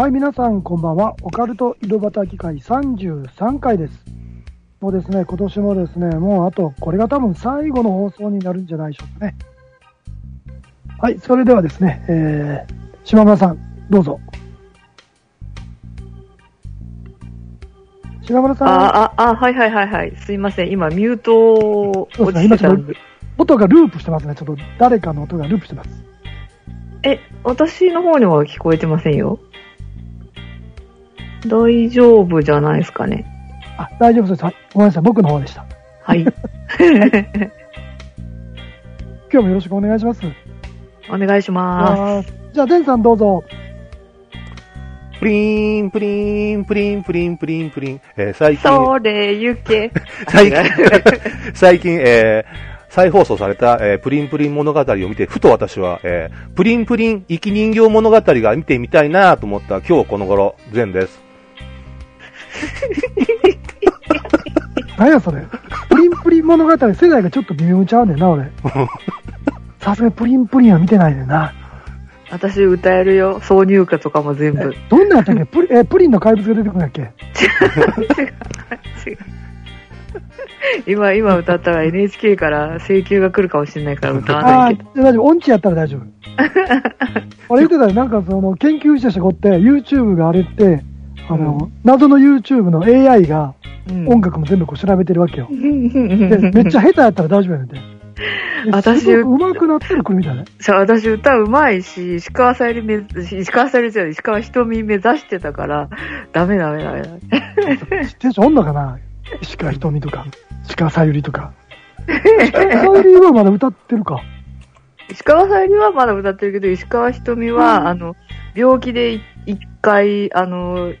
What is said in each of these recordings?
はい、皆さんこんばんは。オカルト井戸端機会33回です。もうですね、今年もですね、もうあと、これが多分最後の放送になるんじゃないでしょうかね。はい、それではですね、えー、島村さん、どうぞ。島村さん、あ、あ、あ、はいはいはいはい。すいません。今、ミュート落ちてたんで。音がループしてますね。ちょっと誰かの音がループしてます。え、私の方には聞こえてませんよ。大丈夫じゃないですかね。あ、大丈夫です。はいごめんなさい。僕の方でした。はい。今日もよろしくお願いします。お願いしまあーじゃあ、デンさんどうぞ。プリン、プリン、プリン、プリン、プリン、プリン。えー最す。近、それゆけ。最近、最近、えー再放送された、えープリンプリン物語を見て、ふと私は、えープリンプリン生き人形物語が見てみたいなと思った今日この頃、善です。何やそれ。プリンプリン物語、世代がちょっと微妙ちゃうねんな、俺。さすがにプリンプリンは見てないねんな。私歌えるよ。挿入歌とかも全部。違う。どんなやったっけ？プリえプリンの怪物が出てくるんだっけ？違う。今、今歌ったら NHK から請求が来るかもしれないから歌わないけど。あ大丈夫。音痴やったら大丈夫。俺言ってたよ。なんかその、研究した人がおって、YouTube があれって、あの、謎の YouTube の AI がうん音楽も全部こう調べてるわけよ。で、めめっちゃ下手やったら大丈夫やねんて。で私すごく上手くなってる来るみたいな。そう、私歌うまいし、石川さゆりめ、石川さゆりじゃない、石川ひとみ目指してたから、ダメダメダメダメ。知ってる人おんのかな？石川ひとみとか、石川さゆりとか。石川さゆりはまだ歌ってるか？石川さゆりはまだ歌ってるけど、石川ひとみは、うんあの、病気でい一回、あの、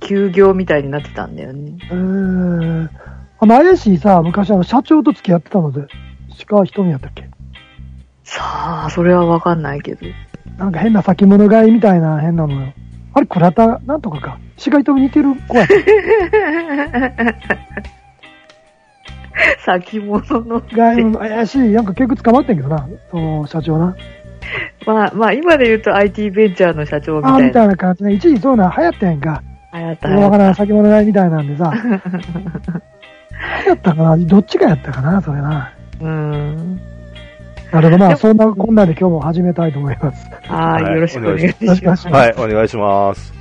休業みたいになってたんだよね。えー、あの、怪しいさ、昔あの、社長と付き合ってたので、石川ひとみやったっけ？さあ、それはわかんないけど。なんか変な先物買いみたいな変なのよ。あれ、倉田なんとかか？石川ひとみ似てる？子やった。先物の。が、うん怪しい、なんか結局捕まってんけどな、その社長な。まあ、まあ、今で言うと IT ベンチャーの社長みああ、たいな。みたいな感じね。一時そういうの流行ったやんか。流行ったからん、先物買いみたいなんでさ。流行ったかな？どっちがやったかな？それな。た。うん。なるほどな。そんなこんなで今日も始めたいと思います。はい、はいよろしくお願いします。しくお願いします。はい、お願いします。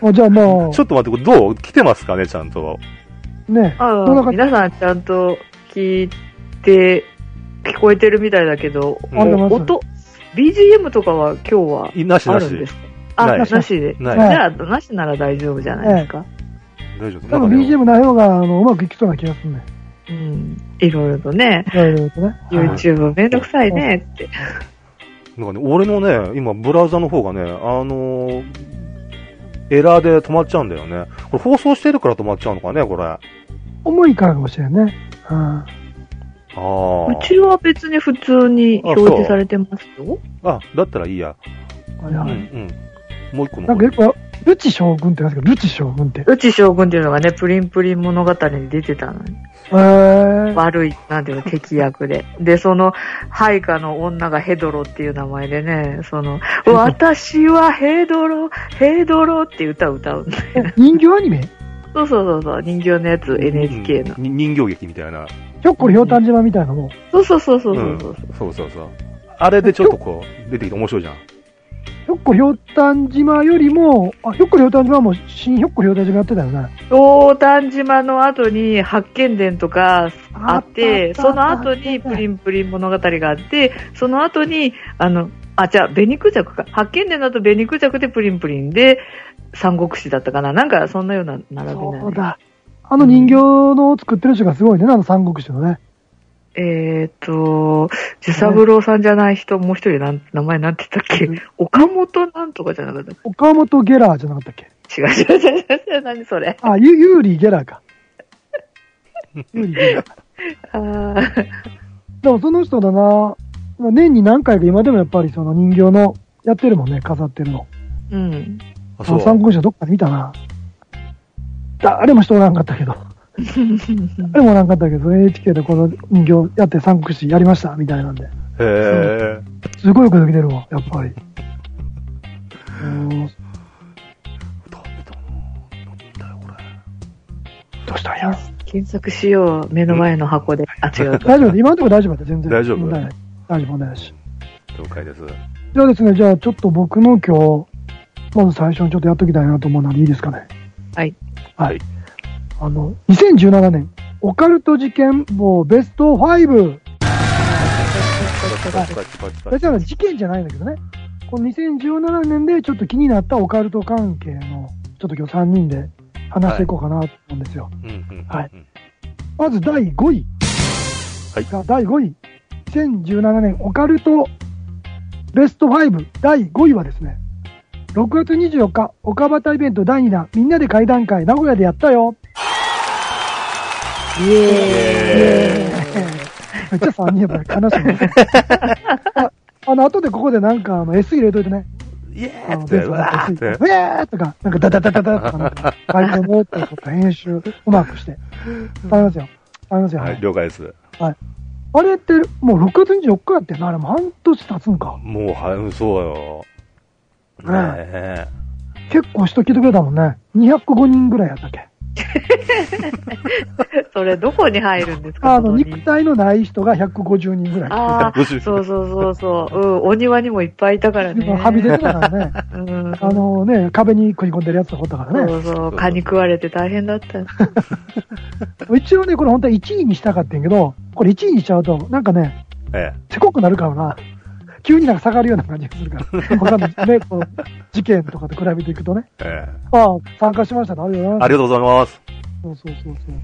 もうじゃあもちょっと待って、これどう来てますかね、ちゃんと。う、ね。あ皆さんちゃんと聞いて、聞こえてるみたいだけど、音、BGM とかは今日はいなしなしあるんで。すか？あ、ないなしで。じゃあ、なしなら大丈夫じゃないですか？大丈夫多分 BGM ない方が、あの、うまくいきそうな気がするね。うん。いろいろとね、いろいろとね。はい YouTube めんどくさいねって。なんかね、俺のね、今、ブラウザの方がね、あのーエラーで止まっちゃうんだよね。これ放送してるから止まっちゃうのかね、これ。あ重いからかもしれんね。うん。あー。うちは別に普通に表示されてますよ。あ、だったらいいや。うん、はいはい。うん。もう一個のなんかよく、ルチ将軍って何ですかルチ将軍って。うち将軍っていうのがね、プリンプリン物語に出てたのに。えー、悪い、なんていうの、敵役で。で、その、配下の女がヘドロっていう名前でね、その、私はヘドロ、ヘドロって歌を歌うんだよ。え人形アニメ？そうそうそうそう、人形のやつ、NHK の。うんに人形劇みたいな。ひょっこりひょうたん島みたいなの？も。そうそうそうそううんそう。そうそうそう。あれでちょっとこう、出てきて面白いじゃん。ひょっこりひょうたん島よりも、あ、ひょっこりひょうたん島はもう新ひょっこりひょうたん島やってたよね。大丹島の後に八犬伝とかあって、その後にプリンプリン物語があって、その後に、あの、あ、じゃあ、紅クジャクか。八犬伝だと紅クジャクでプリンプリンで、三国志だったかな。なんか、そんなような並びなそうだ。あの人形の作ってる人がすごいね、あの三国志のね。えっ、と、寿三郎さんじゃない人、もう一人なん、名前なんて言ったっけ？岡本なんとかじゃなかったっ岡本ゲラーじゃなかったっけ？け違う違う違う違う。何それ？あ、ユユーリーゲラーか。ユーリーゲラー。あーでもその人だな、年に何回か今でもやっぱりその人形のやってるもんね、飾ってるの。うん。あ、あそう。三国志はどっかで見たな。誰も人おらんかったけど。誰もおらんかったけど、NHK でこの人形やって三国志やりました、みたいなんで。へえ。すごいよくできてるわ、やっぱり。うんダメだな。なんだよ、これ。どうしたんや？検索しよう。目の前の箱で。あ、違う。大丈夫？今のところ大丈夫だ全然。大丈夫？問題ない。大丈夫、問題ないし。了解です。じゃあですね、じゃあちょっと僕の今日、まず最初にちょっとやっときたいなと思うのでいいですかね？はい。はい。あの、2017年、オカルト事件簿ベスト5。別に事件じゃないんだけどね。この2017年でちょっと気になったオカルト関係の、ちょっと今日3人で話していこうかなと思うんですよ。はいまず第5位。はいが第5位。2017年オカルトベスト5第5位はですね、6月24日、岡端イベント第2弾、みんなで会談会、名古屋でやったよ。イエめっちゃ3人やっぱり悲しいね。ああの、後でここでなんか、あの、SE 入れといてね。イエあの、ーって、うわーって。ウェーとか、なんかダダダダダとか、なんか、外交の音とか編集、うまくして。頼みますよ。頼みますよ。はい、了解です。あれって、もう6月24日やってんな。あれも半年経つんか。もう、はい、うんそうよ。ねえ。結構人来てくれたもんね。205人ぐらいやったっけ。ー それどこに入るんですかあの、肉体のない人が150人ぐらい。ああ、50そうそうそうそう。うん、お庭にもいっぱいいたからね。はみ出てたからね。うん。あのね、壁に食い込んでるやつがおったからね。そうそう、蚊に食われて大変だった。一応ね、これ本当は1位にしたかったんやけど、これ1位にしちゃうと、なんかね、えせこくなるからな。急になんか下がるような感じがするから。他のね、この事件とかと比べていくとね。え。えああ、参加しましたね。ありがとうございえ。ます。ありがとうございます。そうそうそうそう。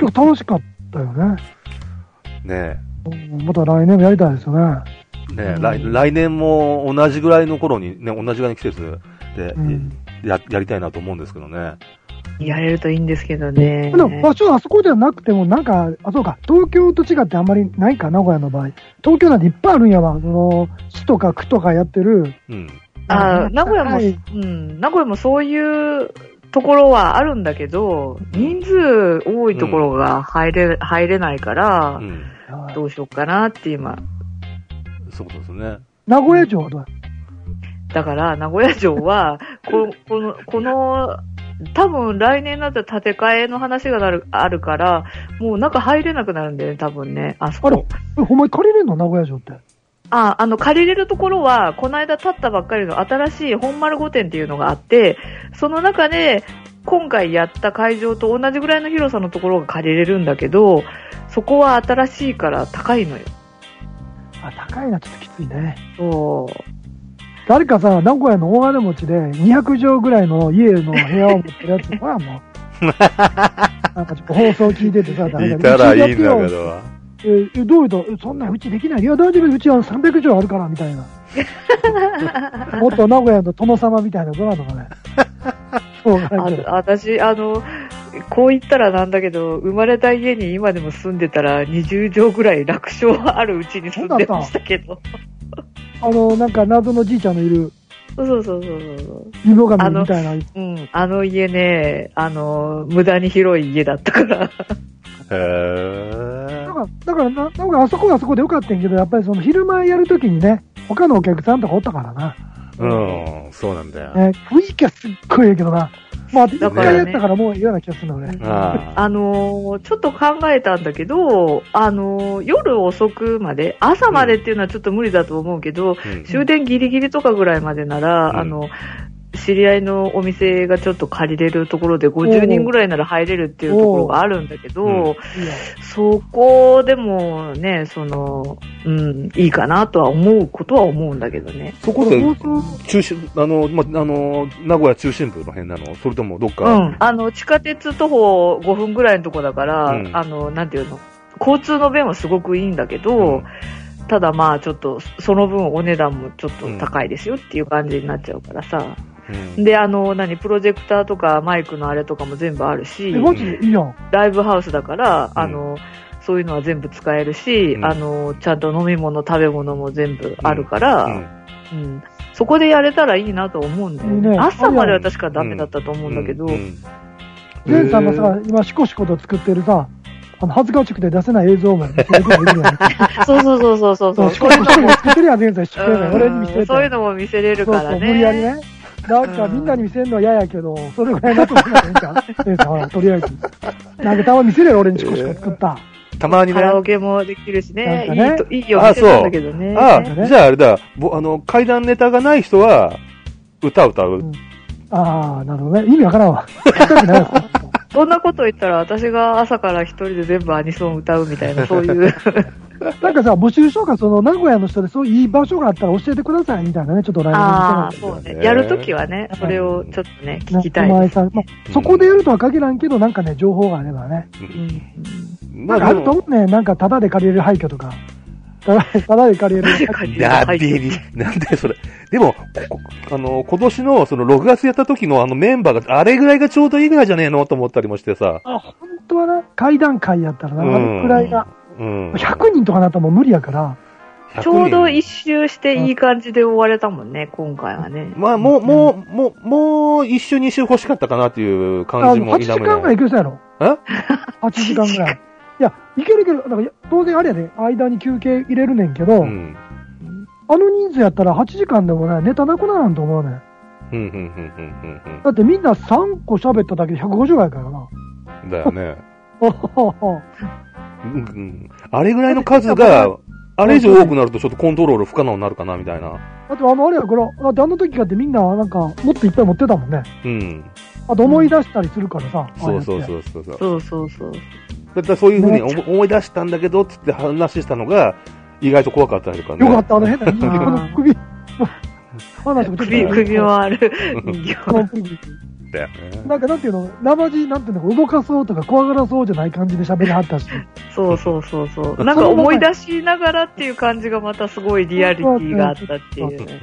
今日楽しかったよね。ねうんまた来年もやりたいですよね。え。ねえ、うん来来年も同じぐらいの頃に、ね、同じぐらいの季節でうん。や、やりたいなと思うんですけどね。やれるといいんですけどね。でも場所はあそこではなくても、なんか、あ、そうか、東京と違ってあんまりないか、名古屋の場合。東京なんていっぱいあるんやわ。その、市とか区とかやってる。うん。あ名古屋も、はいうん、名古屋もそういうところはあるんだけど、人数多いところが入れ、入れないからう、ん。どうしようかなって今。そうですね。名古屋城はどうやだから、名古屋城は、ここの、この、多分来年だったら建て替えの話がなるあるから、もう中入れなくなるんだよね、多分ね。あそあれほんまに借りれんの名古屋城って？あ、あの、借りれるところは、この間建ったばっかりの新しい本丸御殿っていうのがあって、その中で、今回やった会場と同じぐらいの広さのところが借りれるんだけど、そこは新しいから高いのよ。あ、高いな、ちょっときついね。そう。誰かさ、名古屋の大金持ちで200畳ぐらいの家の部屋を持ってるやつ、ほらもう。なんかちょっと放送聞いててさ、誰いかたらいいんだけど。ええどういうと、えそんなうちできない。いや、大丈夫、うちは300畳あるから、みたいな。もっと名古屋の殿様みたいなドラマがね。そうあなんか私、あの、こう言ったらなんだけど、生まれた家に今でも住んでたら20畳ぐらい楽勝あるうちに住んでましたけど。あの、なんか謎のじいちゃんのいる、そうそうそうそう。芋神みたいな。うん、あの家ね、あの、無駄に広い家だったから。へえだ。から、だからな、なんかあそこはあそこでよかったんやけど、やっぱりその昼前やるときにね、他のお客さんとかおったからな。うん、そうなんだよ。ね、雰囲気はすっごいええけどな。まあ、一だからね回やったからもう嫌な気がするの俺。ああのーちょっと考えたんだけど、あのー夜遅くまで、朝までっていうのはちょっと無理だと思うけど、うん終電ギリギリとかぐらいまでなら、うんあの、知り合いのお店がちょっと借りれるところで50人ぐらいなら入れるっていうところがあるんだけど、おううん。そこでもね、その、うん、いいかなとは思うことは思うんだけどね。そこで中心、あの、ま、あの、名古屋中心部の辺なの？それともどっうか、ん。あの、地下鉄徒歩5分ぐらいのとこだから、うん。あの、なんていうの、交通の便はすごくいいんだけど、うん。ただまあちょっと、その分お値段もちょっと高いですよっていう感じになっちゃうからさ。うんで、あの、何、プロジェクターとかマイクのあれとかも全部あるしえ、、マジで？いいやん。ライブハウスだから、うんあの、そういうのは全部使えるし、うんあの、ちゃんと飲み物、食べ物も全部あるから、うんうんそこでやれたらいいなと思うんだよね。朝までは確かダメだったと思うんだけど、うんゼンさんがさ、今、シコシコと作ってるさ、あの、恥ずかしくて出せない映像も。そうそうそうそうそうそう、シコシコシコ作ってるやん、ゼンさん。一生懸命俺に見せて。そういうのも見せれるからね。そうそう無理やりね。なんかみんなに見せるのは嫌やけど、それぐらいなと思ったらいいんちゃう姉さんほら、とりあえず。なんかたまに見せるよ、俺にチコチコ作った。たまにね。カラオケもできるしね。ねいいと、いいお店なんだけどね。あなんかねじゃああれだ、ぼあの、階段ネタがない人は、歌歌う。うんああ、なるほどね。意味わからんわ そんなこと言ったら、私が朝から一人で全部アニソン歌うみたいな、そういう。なんかさ、募集しようか、その、名古屋の人でそういういい場所があったら教えてください、みたいなね、ちょっとライブにああ、そうね。ねやるときはね、それをちょっとね、聞きたいまあ、そこでやるとは限らんけど、なんかね、情報があればね。うんなんかあると思うね、なんか、タダで借りれる廃墟とか。タダタダで借りれる。なでに、なんだよ、それ。でも、あの、今年の、その、6月やった時のあのメンバーが、あれぐらいがちょうどいいぐらいじゃねえの？と思ったりもしてさ。あ、本当はな、階段階やったらな、あうんのくらいが、うん。100人とかなったらもう無理やから、100人ちょうど一周していい感じで終われたもんね、今回はね。まあ、もう、もう、もう、もう、一周二周欲しかったかなっていう感あの8じも否め時間ぐらい。行く人やろ。え ?8 時間ぐらい。いや、いけるいける。だから当然あれやで、間に休憩入れるねんけど、うん。あの人数やったら8時間でもね、ネタなくならんと思うねん。うん、うん、うん、うん、うんだってみんな3個喋っただけで150やからな。うん。だよね。うんうん。あれぐらいの数が、あれ以上多くなるとちょっとコントロール不可能になるかな、みたいな。だってあのあれやから、だってあの時かってみんななんかもっといっぱい持ってたもんね。うん。あと思い出したりするからさ。そうそうう。そうそうそう。そうそうそう。だからそういうふうにね思思い出したんだけど、つって話したのが、意外と怖かったりとかね。よかった、あの変な人形、この首。話もちょっと首、首もある人この形。首だよね。なんかなんていうの、生地、なんていうの、動かそうとか怖がらそうじゃない感じで喋りはったし。そうそうそうそう。なんか思い出しながらっていう感じがまたすごいリアリティがあったっていうね。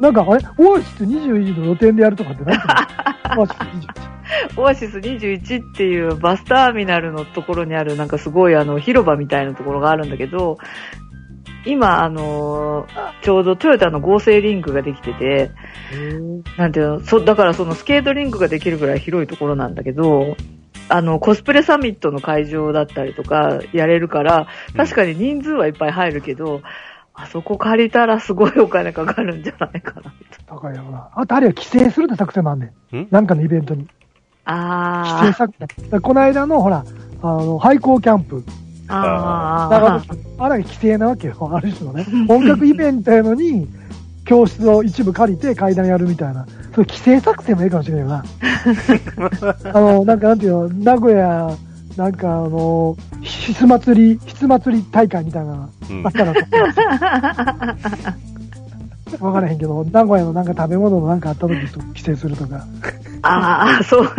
なんか、あれ？オアシス21の露店でやるとかってなんていうの？オアシス21。オアシス21っていうバスターミナルのところにあるなんかすごいあの広場みたいなところがあるんだけど、今あのーちょうどトヨタの合成リンクができてて、なんていうの、そ、だからそのスケートリンクができるぐらい広いところなんだけど、あの、コスプレサミットの会場だったりとかやれるから、確かに人数はいっぱい入るけど、あそこ借りたらすごいお金かかるんじゃないかな。高いよな。あとあれは規制するって作戦もあんねん。ん？なんかのイベントに。規あー。制作戦。だからこの間の、ほら、あの、廃校キャンプ。あだからー。あれが規制なわけよ。ある種のね。本格イベントやのに、教室を一部借りて階段やるみたいな。そういう規制作戦もいいかもしれないよな。あの、なんかなんていうの、名古屋、なんかあの、ひつ祭り、ひつ祭り大会みたいな、うんあったらと わからへんけど、名古屋のなんか食べ物のなんかあった時と規制するとか。ああ、そう、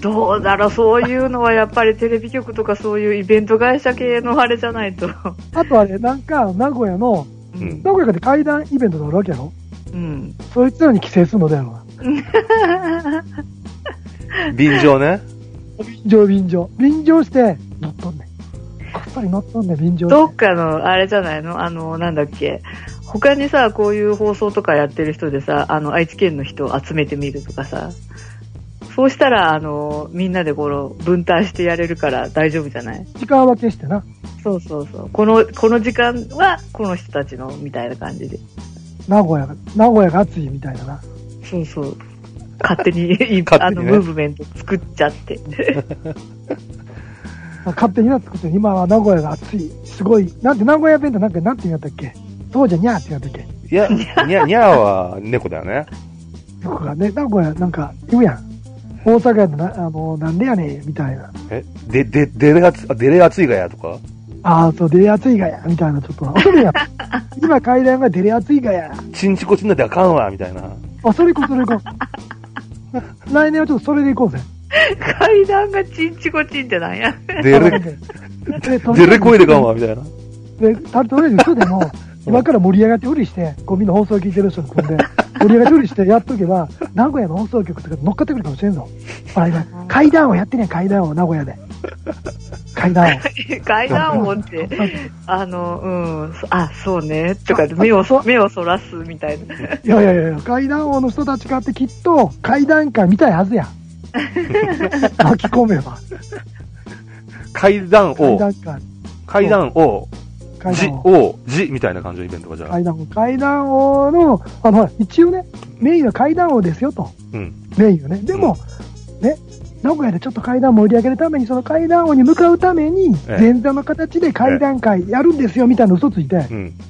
どうだろう、そういうのはやっぱりテレビ局とかそういうイベント会社系のあれじゃないと。あとあれ、なんか名古屋の、うん名古屋で階段イベントがあるわけやろうん。そいつらに規制するのだよな。便乗ね。便乗便乗。便乗して、乗っとんねん。こっそり乗っとんねん、便乗して。どっかの、あれじゃないの？あの、なんだっけ？他にさ、こういう放送とかやってる人でさ、あの、愛知県の人を集めてみるとかさ。そうしたら、あの、みんなでこの、分担してやれるから大丈夫じゃない？時間分けしてな。そうそうそう。この、この時間は、この人たちの、みたいな感じで。名古屋が、名古屋が暑いみたいなな。そうそう。勝手に、あの、勝手にねムーブメント作っちゃって。勝手になって今は名古屋が暑い。すごい。なんて名古屋弁ってなんかなんて言うんやったっけ？そうじゃにゃーって言うんやったっけいや、にゃ、にゃーは猫だよね。よくがね、名古屋なんか言うやん。大阪やとな、あの、なんでやねん、みたいな。え、で、で、でれがつ、あでれ暑いがやとか？ああ、そう、出れ暑いがや、みたいな、ちょっと。あ、それや。今階段が出れ暑いがや。ちんちこちんなってあかんわ、みたいな。あ、それ行こう、それ行こう。来年はちょっとそれで行こうぜ。階段がチンチコチンってなんや。でれ、で、でれ声でかんわ、みたいな。で、たとりあえず嘘でも、今から盛り上がってふりして、こうみんな放送聞いてる人に組んで、盛り上がってふりしてやっとけば、名古屋の放送局とか乗っかってくるかもしれんぞ。ほら今、階段をやってね階段を、名古屋で。階段を。階段音って、あの、うん、そあ、そうね、とかで目をそ、目をそらすみたいな。いやいやいや、階段王の人たちかってきっと階段階見たいはずや。巻き込めば。階段を、階段階。階段王。みたいな感じのイベントがじゃあ。階段王。階段王の、あの、一応ね、メインは階段王ですよと。うん。メインはね。でも、ね、名古屋でちょっと階段盛り上げるために、その階段王に向かうために、ええ前座の形で階段会やるんですよ、みたいな嘘ついて、うん。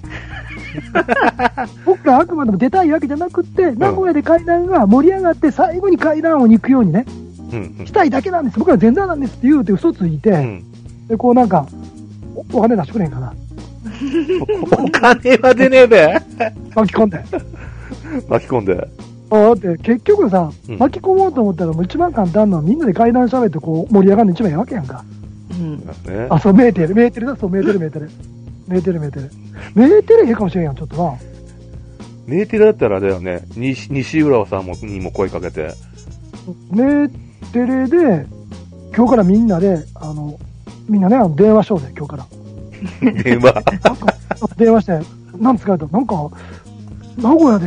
僕らあくまでも出たいわけじゃなくって、名古屋で階段が盛り上がって、最後に階段王に行くようにね、うん。うんしたいだけなんです。僕ら前座なんですって言うて嘘ついて、うん。で、こうなんか、おお金出してくれんかな。お金は出ねえべ。巻き込んで。巻き込んで。あだって結局さ、うん巻き込もうと思ったらもう一番簡単なのはみんなで階段喋ってこう盛り上がるの一番いいわけやんか。うん。ね。あ、そう、メーテル、メーテルだ、そう、メーテル、メーテル。メーテル、メーテル。メーテルええかもしれんやん、ちょっとな。メーテルだったらあれだよね、西西浦さんもにも声かけて。メーテレで、今日からみんなで、あの、みんなね、あの電話しようぜ、今日から。電話？なんか、電話して、なんつかと、なんか、名古屋で、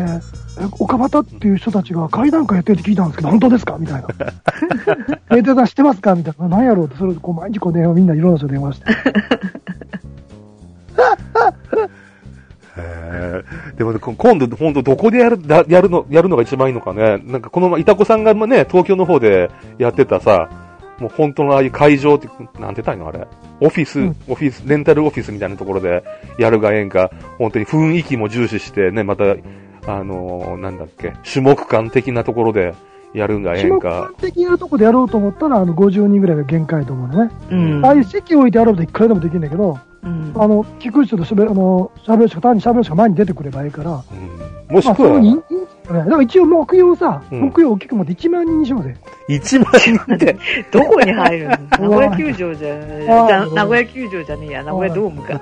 え岡端っていう人たちが階段階やってるって聞いたんですけど、本当ですか？みたいな。メーテルさん知ってますか？みたいな。何やろうって、それでこう毎日こう電話、みんないろんな人電話して。でもね、こ今度、本当どこでやる、だやるの、やるのが一番いいのかね。なんかこの、いたこさんがね、東京の方でやってたさ、もう本当のああいう会場って、なんて言ったらいいのあれ。オフィス、うんオフィス、レンタルオフィスみたいなところでやるがええんか、本当に雰囲気も重視してね、また、あのーなんだっけ、種目感的なところでやるんがええ種目んか。的なとこでやろうと思ったら、あの、50人ぐらいが限界と思うのね。うん。ああいう席置いてやろうと一回でもできるんだけど、うん。あの、聞く人と喋る、あの、喋る人が単に喋る人が前に出てくればいいから、うん、もしまあ、くは、そういうふうにいいんですよね。だから一応木曜さ、うん木曜大きく持って1万人にしようぜ。1万人って、どこに入るの？名古屋球場じゃ、名古屋球場じゃねえや、名古屋ドームか。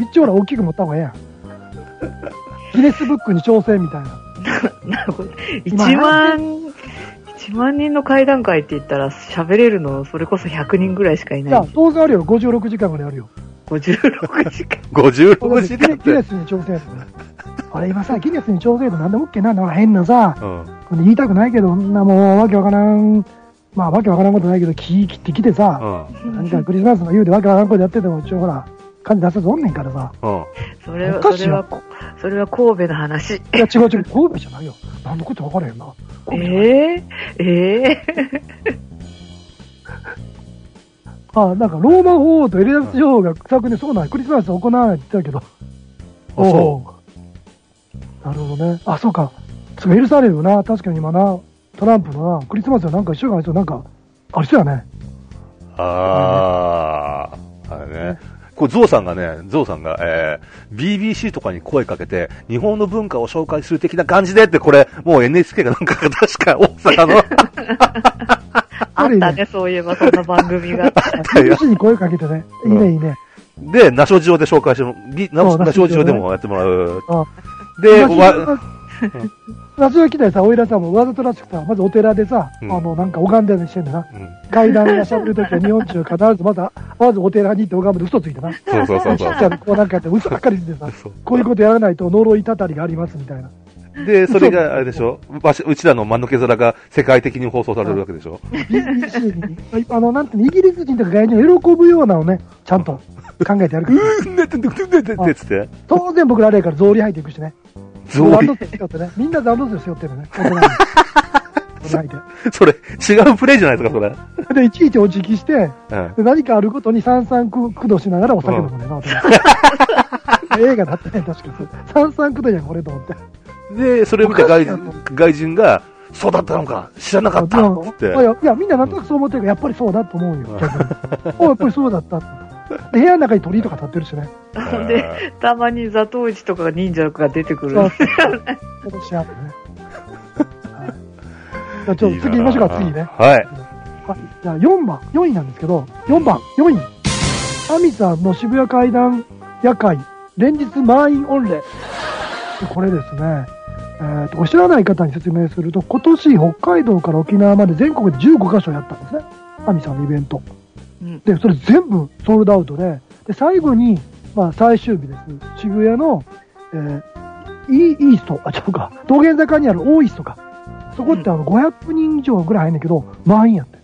一応ほら大きく持った方がええやん。ギネスブックに挑戦みたいな。なるほど。今1万、1万人の会談会って言ったら喋れるの、それこそ100人ぐらいしかいいやない。、当然あるよ。56時間ぐらいあるよ。56時間。56時間ってギネ。スに挑戦やつね。あれ今さ、ギネスに挑戦となんでも OK なんだから変なさ、うん。言いたくないけど、そんなもうわけわからん、まあわけわからんことないけど、気切ってきてさ、うん。何かクリスマスの言うでわけわからんことやってても、一応ほら、感じ出せずおんねんからさ。うん。それは、おかしいよそれはこ、それは神戸の話。いや、違う違う、神戸じゃないよ。なんのことわからへんな。ええええあ、なんかローマ法王とエリザベス女王が昨年そうなんクリスマス行わないって言ってたけど。あそう。なるほどね。あ、そうか。そう許されるよな。確かに今な、トランプのな、クリスマスはなんか一週間ありそう、なんか、ありそうやね。ああ、あれね。これ、ゾウさんがね、ゾウさんが、えー、BBC とかに声かけて、日本の文化を紹介する的な感じでって、これ、もう NHK がなんか、確か大阪の、あったね、そういえばそんな番組が。BBC に声かけてね。いいね、いいね。で、ナショジオで紹介しても、リナそうナショジオでもやってもらう。あで、わ、ラジオ来た。らさ、おいらさんもわざとらしくさ、まずお寺でさ、うんあの、なんか拝んでるにしてんだな。うん階段が喋るときは日本中必ずまた、まずお寺に行って拝むで嘘ついてな。そうそうそうそうちっちゃいこうなんかやって嘘ばっかり言ってさ、こういうことやらないと呪いた。た。りがありますみた。いな。で、それが、あれでしょ？うちらの間抜け面が世界的に放送されるわけでしょ？あの、なんてイギリス人とか外人が喜ぶようなのをね、ちゃんと考えてやるから。うーん、ねって、ねって、ねって、ねつって。当然僕らあれやから草履履いていくしね。ゾウランドセル背負ってね。みんなランドセル背負ってるね。それ、違うプレイじゃないですか、それ。て。で、いちいちお辞儀して、うん。で何かあることに三々く駆動しながらお酒飲むね 映画だってね、確かそう。三々駆動やん、これと思って。で、それを見た外外人が、そうだったのか、知らなかったいやって。いや、いやみんななんとなくそう思ってるから、やっぱりそうだと思うよ、逆に。おやっぱりそうだった部屋の中に鳥居とか立ってるしね。で、たまにザトウイチとかが忍者が出てくる。そうね。はい。じゃあちょっと次行きましょうか、次ね。はい。はい。じゃあ4番、4位なんですけど、4番、4位。アミさんの渋谷階段夜会、連日満員御礼。でこれですね、えーと、知らない方に説明すると、今年北海道から沖縄まで全国で15カ所やったんですね。アミさんのイベント。うんで、それ全部ソールドアウトで、で、最後に、まあ最終日です。渋谷の、えーイースト、あ、違うか、道玄坂にあるオーイーストか。そこってあの500人以上ぐらい入んねんけど、満員やって。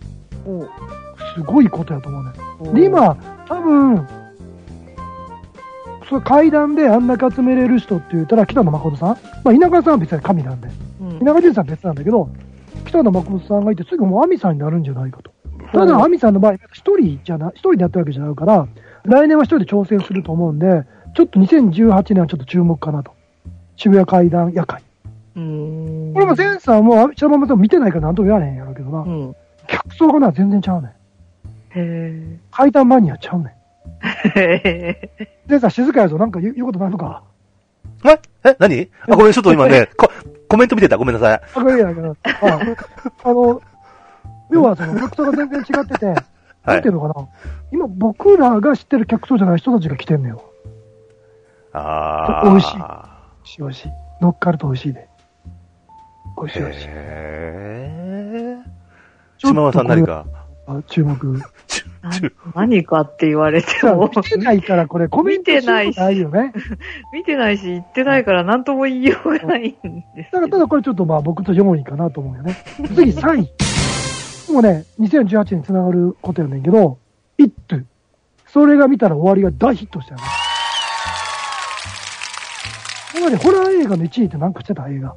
すごいことやと思うね。で、今、多分、そう階段であんだけ集めれる人って言ったら、北野誠さん。まあ、稲川さんは別に神なんで。うん稲川淳さんは別なんだけど、北野誠さんがいて、すぐもう亜美さんになるんじゃないかと。ただ、亜美さんの場合、一人じゃな、一人でやったわけじゃないから、来年は一人で挑戦すると思うんで、ちょっと2018年はちょっと注目かなと。渋谷階段夜会。うーん。これもセンサーも、北野誠さんも見てないからなんとも言われへんやろうけどな。うん。客層がな、全然ちゃうねん。へ階段マニアちゃうねん。ーへセンサー静かやぞ。なんか言う言うことないのか？え？え？何？あ、ごめん、ちょっと今ね、ココメント見てた？ごめんなさい。あ、これやけど、あ あの、要はその客層が全然違ってて、はいなんていうのかな？今僕らが知ってる客層じゃない人たちが来てんのよ。あー。美味しい美味しい。乗っかると美味しいで。美味しい美味しい。へ島村さん何か？あ注目。何かって言われても、見てないからこれコメントしないよね。見てないし、言ってないから何とも言いようがないんですだから、ただこれちょっとまあ僕と4位かなと思うよね。次3位。もうね、2018年につながることやねんけど、イット。それが見たら終わりが大ヒットしたよね。今までホラー映画の1位って何かしてた？映画。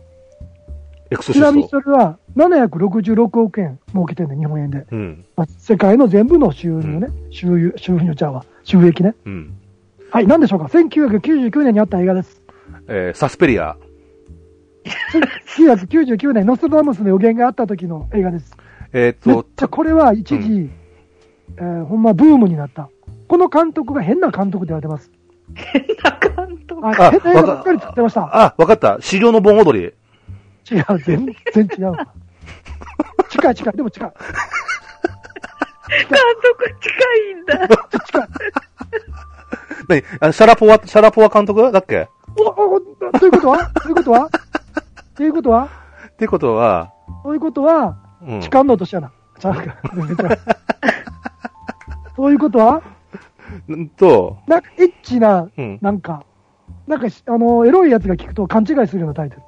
エクソちなみにシスト。それは766億円儲けてんねん、日本円で。うん。まあ、世界の全部の収入ね。収入、収入ちゃうわ。収益ね。うん。はい、何でしょうか ?1999 年にあった映画です。えー、サスペリア。1999年、ノストラダムスの予言があった時の映画です。えーっと、めっちゃこれは一時、えーほんまブームになった。この監督が変な監督って言われてます。変な監督。ああ変な映画ばっかり作ってました。あ、わかった。資料の盆踊り。違う、全然違う。近い近い、でも近い。監督近いんだ。近い。何？あシャラポワ、シャラポワ監督だっけ？おおおということ？はということ？はということ？はってことは、ということ？は、うん。痴漢の落とし穴。ちゃうか。全然ちゃうそういうこと？はんと、なんかエッチな、うん。なんか、なんかし、あの、エロいやつが聞くと勘違いするようなタイトル。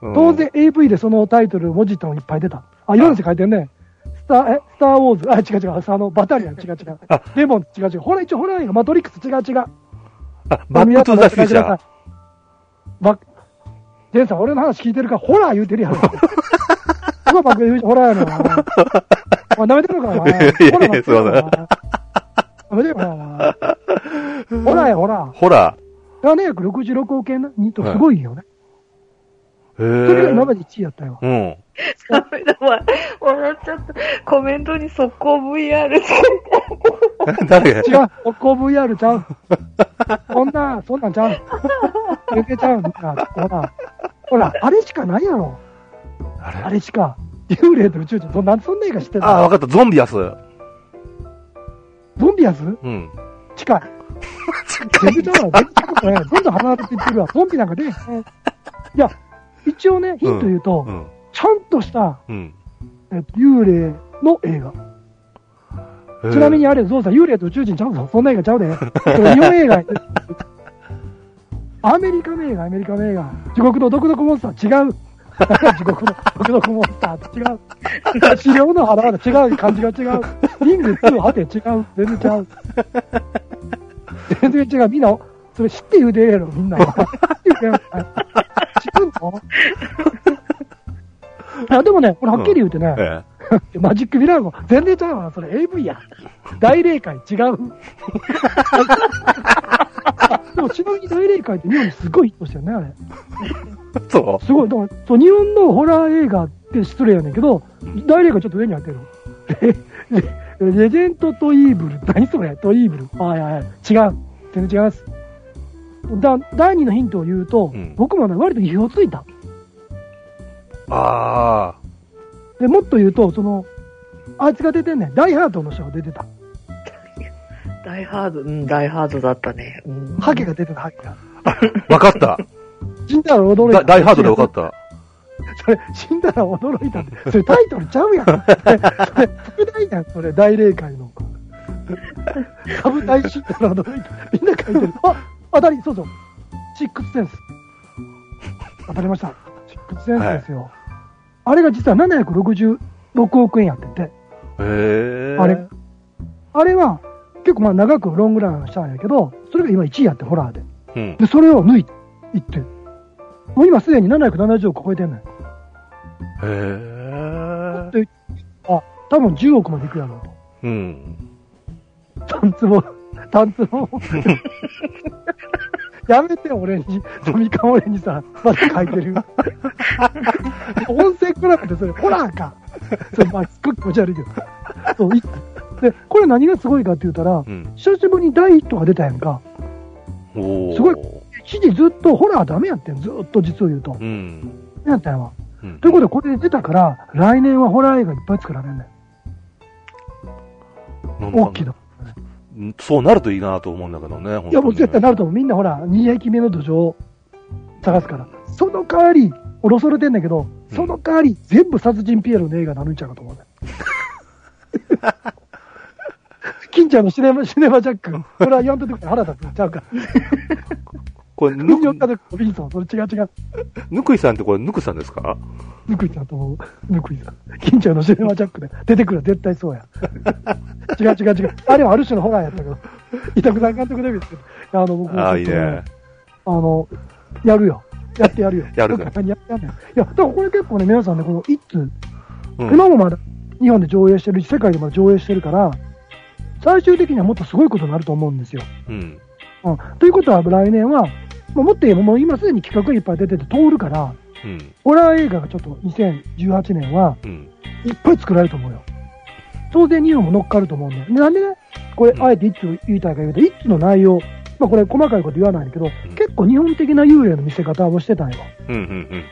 うん当然 AV でそのタイトル文字ったのいっぱい出た。あ、いろんな字書いてんね。スター、え、スターウォーズ。あ、違う違う。あの、バタリアン。違う違うあ。デモン。違う違う。ほら、一応ホラー映画。マトリックス。違う違う。あ、バックトゥザフューチャー。バック、ジェンさん、俺の話聞いてるから、ホラー言うてるやろ。そこバックでホラーやろ。お前舐めてるのか、お前。ホラーすいませんん。舐めてるか、お前。ホラーや、ホラー。ホラ766億円な、にとすごいよね。それが今まー。で1位やったよ。うん。ダメだわ。笑っちゃった。コメントに速攻 VR つ 誰？違う、速攻 VR ちゃう。そんな、そんなんちゃう。抜けちゃう。みんなほら、ほら、あれしかないやろ。あれ？あれしか。幽霊と宇宙人、そんなんそんな映画知ってんの？あ、わかった。ゾンビアス。ゾンビやつうん。近い。全然ちゃうわ。全然近くない。どんどん離れていってるわ。ゾンビなんかで、いや、一応ね、ヒント言うと、うん。ちゃんとした、うん。えっと、幽霊の映画。ちなみにあれ、ゾウさん、幽霊と宇宙人ちゃうぞ。そんな映画ちゃうで。それ日本映画。アメリカの映画、アメリカの映画。地獄の毒毒モンスター、違う。地獄の毒毒モンスターと違う。資料の腹々違う。感じが違う。リング2、ハテ違う。全然違う。全然違う。みんな、それ知って言うてええやろ、みんな。知って言うてええやろ知るの？あでもね、これはっきり言うてね、え マジックミラー号、全然ちゃうわ、それ AV や。大霊界違う。でも、ちなみに大霊界って日本にすごいヒットしてるね、あれ。えそすごい。だから、そう、日本のホラー映画って失礼やねんけど、大霊界ちょっと上に当てる。レジェンドとイーブル。何それ？とイーブル。はいはいはい。違う。全然違います。だ第二のヒントを言うと、うん僕もね、割と意表ついた。う。あで、もっと言うと、その、あいつが出てんねん。ダイハードの人が出てた。ダイハード、うん、ダイハードだったね。うん。ハゲが出てた、ハゲが。あ。わかった。死んだら驚いた。ダダイハードでわかった。それ、死んだら驚いたって。それタイトルちゃうやん。それ、それ副題やん、それ、大霊界の。サブ大死んだら驚いた。みんな書いてる。あ、当たり、そうそう。シックスセンス。当たりました。シックスセンスですよ。あれが実は766億円やってて。へえ。あれ。あれは、結構まあ長くロングランしたんやけど、それが今1位やって、ホラーで。うん。で、それを抜いて、いって。もう今すでに770億超えてんのよ。へえ。であ、多分10億までいくやろうと。うん。単壺、単壺。やめて、俺に、飲みか俺にさ、まだ書いてる。音声比べてそれ、ホラーか。それ、まあ、すっごい気持ち悪いけど。そう、いで、これ何がすごいかって言ったら、うん。久しぶりに大ヒットが出たやんか。すごい一時ずっとホラーダメやってん、ずっと実を言うと。うん。やったんやわ。うんということで、これで出たから、来年はホラー映画いっぱい作られんねん。大きいの？うんそうなるといいなと思うんだけどね。いや、もう絶対なると思う。みんなほら、2匹目の土壌を探すから。その代わり、おろそれてんだけど、その代わり、全部殺人ピエロの映画になるんちゃうかと思うね。金ちゃんのシネマ、シネマジャック。これは言わんといてくれ腹立つんちゃうか。これ、ぬ軍用家族のビンソン、それ違う違う。ぬくいさんってこれ、ぬくさんですか？ぬくいさんと思う。ぬくいさん。金ちゃんのシネマジャックで出てくる絶対そうや。違う違う違う。あれはある種のホラーやったけど。委託さん監督デビューですけど。あの、僕ああ、いいね。あの、やるよ。やってやるよ。やるかにやってやんねん。いや、だからこれ結構ね、皆さんね、この一通、うん今もまだ日本で上映してるし、世界でも上映してるから、最終的にはもっとすごいことになると思うんですよ。うん。うん。ということは来年は、もうもっと言えばもう今すでに企画がいっぱい出てて通るから、うん。ホラー映画がちょっと2018年はうん。いっぱい作られると思うよ。当然日本も乗っかると思うんだよ。でなんでね、これうんあえて一通言いたいか言うと、一通の内容、まあこれ細かいこと言わないんだけど、うん結構日本的な幽霊の見せ方をしてたんよ。うん。うん。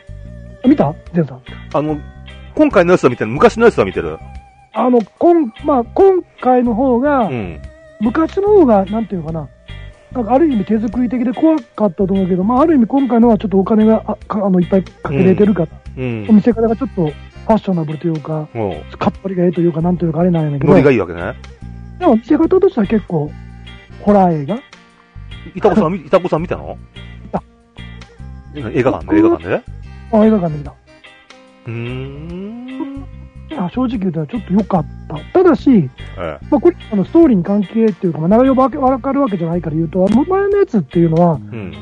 うん。見た？ゼンさん。あの、今回のやつは見てる？昔のやつは見てる？あの、こん、まあ、今回の方が、うん。昔の方が、なんていうのかな、なんかある意味手作り的で怖かったと思うけど、まあ、ある意味今回のはちょっとお金が、あかあの、いっぱいかけれてるから、うんお。見せ方がちょっとファッショナブルというか、もかっぱりがええというか、なんというかあれなんやけど、ノリがいいわけね。でも見せ方としては結構、ホラー映画？いたこさん、いたこさん見たの？た映画館で映画館で？あ映画館で見た。うーん。正直言うとちょっと良かった。ただし、えまあ、これ、あの、ストーリーに関係っていうか、まあ、内容ばわかるわけじゃないから言うと、前のやつっていうのは、え。うん。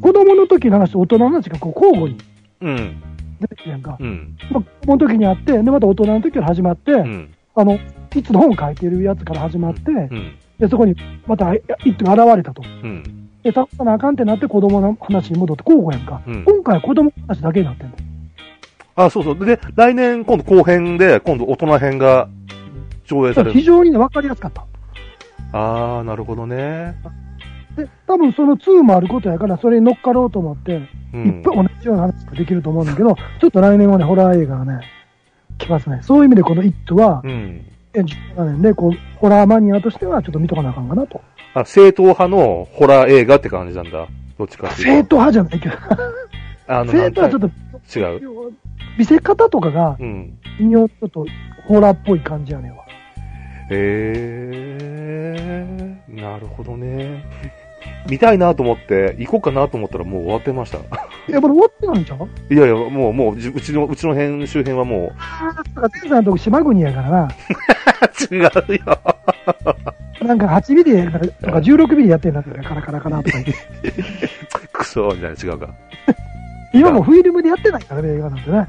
子供の時の話と大人の話がこう交互にうん。出てきてやんか。うん。まあ、子供の時にあって、で、また大人の時から始まって、うん。あの、いつの本書いてるやつから始まって、うん。で、そこにまた一手が現れたと。うん。で、倒さなあかんってなって子供の話に戻って交互やんか。うん今回は子供の話だけになってんの。あ、そうそう。で、来年、今度後編で、今度大人編が上映される。非常にね、わかりやすかった。あー、なるほどね。で、多分その2もあることやから、それに乗っかろうと思って、いっうんぱい。同じような話ができると思うんだけど、ちょっと来年はね、ホラー映画がね、来ますね。そういう意味でこの IT はう、ん。2017年で、こう、ホラーマニアとしてはちょっと見とかなあかんかなと。あ、正統派のホラー映画って感じなんだ。どっちかっていうと。正統派じゃないけど、あの、正統はちょっと、と違う。見せ方とかが、うん。ちょっと、ホラーっぽい感じやねんわ。へえー、なるほどね。見たいなと思って、行こうかなと思ったらもう終わってました。いや、これ終わってないんちゃう？いやいや、もう、もう、じうちの、うちの辺、周辺はもああ、だから、天さんのとこ島国やからな。う、違うよ。なんか8ミリとか16ミリやってんだって、カラカラカラとか言って。クソ、みたいな、違うか。今もうフィルムでやってないからね、映画なんてね。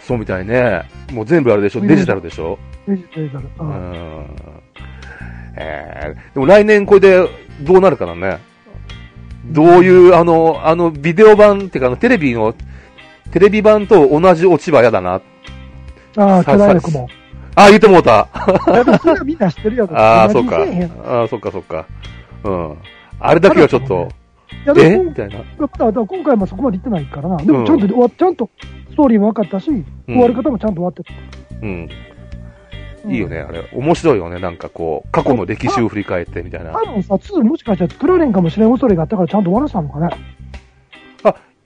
そうみたいね。もう全部あれでしょデジタルでしょデジタル。ううんん。えー、でも来年これでどうなるかなね。どういう、あの、あの、ビデオ版っていうか、あの、テレビの、テレビ版と同じ落ちは嫌だな。ああ、さ巨大力も。あ、言ってもうた。みんな知ってるやろ。ああ、そっか。ああ、そっかそっか。うん。あれだけはちょっと、え？みたいな。今回もそこまで行ってないからな。でもちゃんとちゃんとストーリーも分かったし、終わり方もちゃんと終わってた。うん。うんいいよね、あれ。面白いよね。なんかこう、過去の歴史を振り返ってみたいな。多分さ、2もしかしたら作られんかもしれん恐れがあったからちゃんと終わらせたのかね。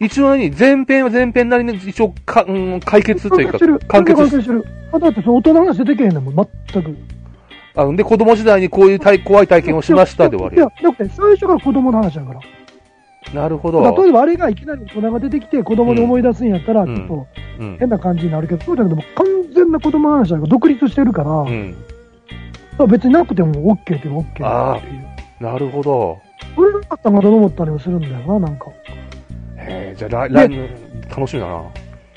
一応何？前編は前編なりに一応か、うん、解決というか完結し完結してる。あだってその大人の話出てけへんねんもん、全く。あで、子供時代にこういう体怖い体験をしましたで終わりいや、だって最初から子供の話だから。なるほど。例えばあれがいきなり大人が出てきて子供に思い出すんやったら、うんちょっとうん。変な感じになるけど、そうじゃなくてもう完全な子供の話だから独立してるから、うん。あ別になくても OK って OK っていう。なるほど。これなかったのかと思ったりもするんだよな、なんか。へえ、じゃあ来、来年、楽しみだな。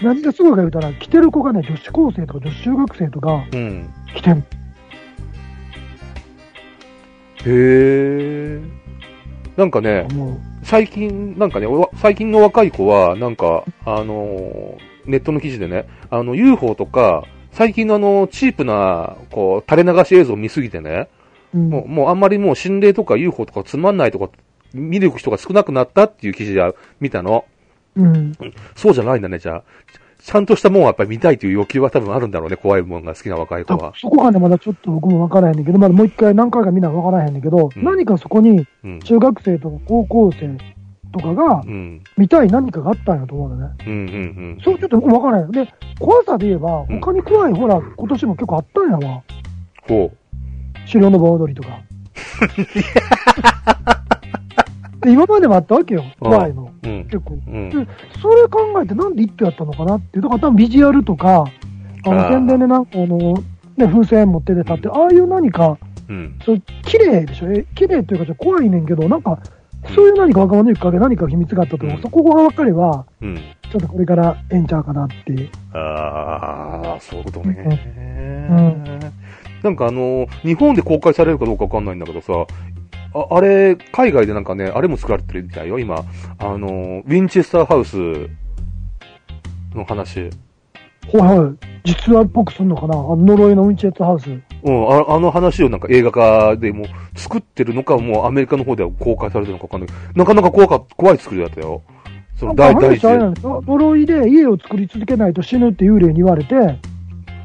何がすごいか言うたら、来てる子がね、女子高生とか女子中学生とかうん。来てん。へえ。なんかね、最近、なんかね、わ最近の若い子は、なんか、あのーネットの記事でね、あの、UFO とか、最近のあの、チープな、こう、垂れ流し映像を見すぎてね、うんもう、もうあんまりもう心霊とか UFO とかつまんないとか、見る人が少なくなったっていう記事で見たの。うん。そうじゃないんだね、じゃあ。ちゃんとしたもんはやっぱり見たいという欲求は多分あるんだろうね、怖いもんが好きな若い子は。そこがね、まだちょっと僕もわからへんねんけど、まだもう一回何回か見なわからへんねんけど、うん何かそこにうん。中学生とか高校生とかがうん。見たい何かがあったんやと思うのね。うん。うん。そうちょっと僕もわからへん。で、怖さで言えば、うん他に怖いホラー今年も結構あったんやわ。ほ狩猟の盆踊りとか。で、今までもあったわけよ、怖いの。う。うん。結構。うん。で、それ考えてなんで一挙やったのかなっていう。だから多分ビジュアルとか、あの、宣伝でなんかあの、ね、風船持ってて立って、ああいう何か、うん。そう、綺麗でしょ？え綺麗っていうか怖いねんけど、なんか、そういう何か若者のきっかけ何か秘密があったと思う。うんそこが分かれば、うん。ちょっとこれからええんちゃうかなっていう。ああ、そういうことね。うんなんかあの、日本で公開されるかどうかわかんないんだけどさ、ああれ、海外でなんかね、あれも作られてるみたいよ、今。あの、ウィンチェスターハウスの話。はいはい。実話っぽくすんのかな？あの呪いのウィンチェットハウス。うん、ああの話をなんか映画化でもう作ってるのか、もうアメリカの方では公開されてるのかわかんないなかなか怖か、怖い作りだったよ。その大、大事。呪いで家を作り続けないと死ぬって幽霊に言われて、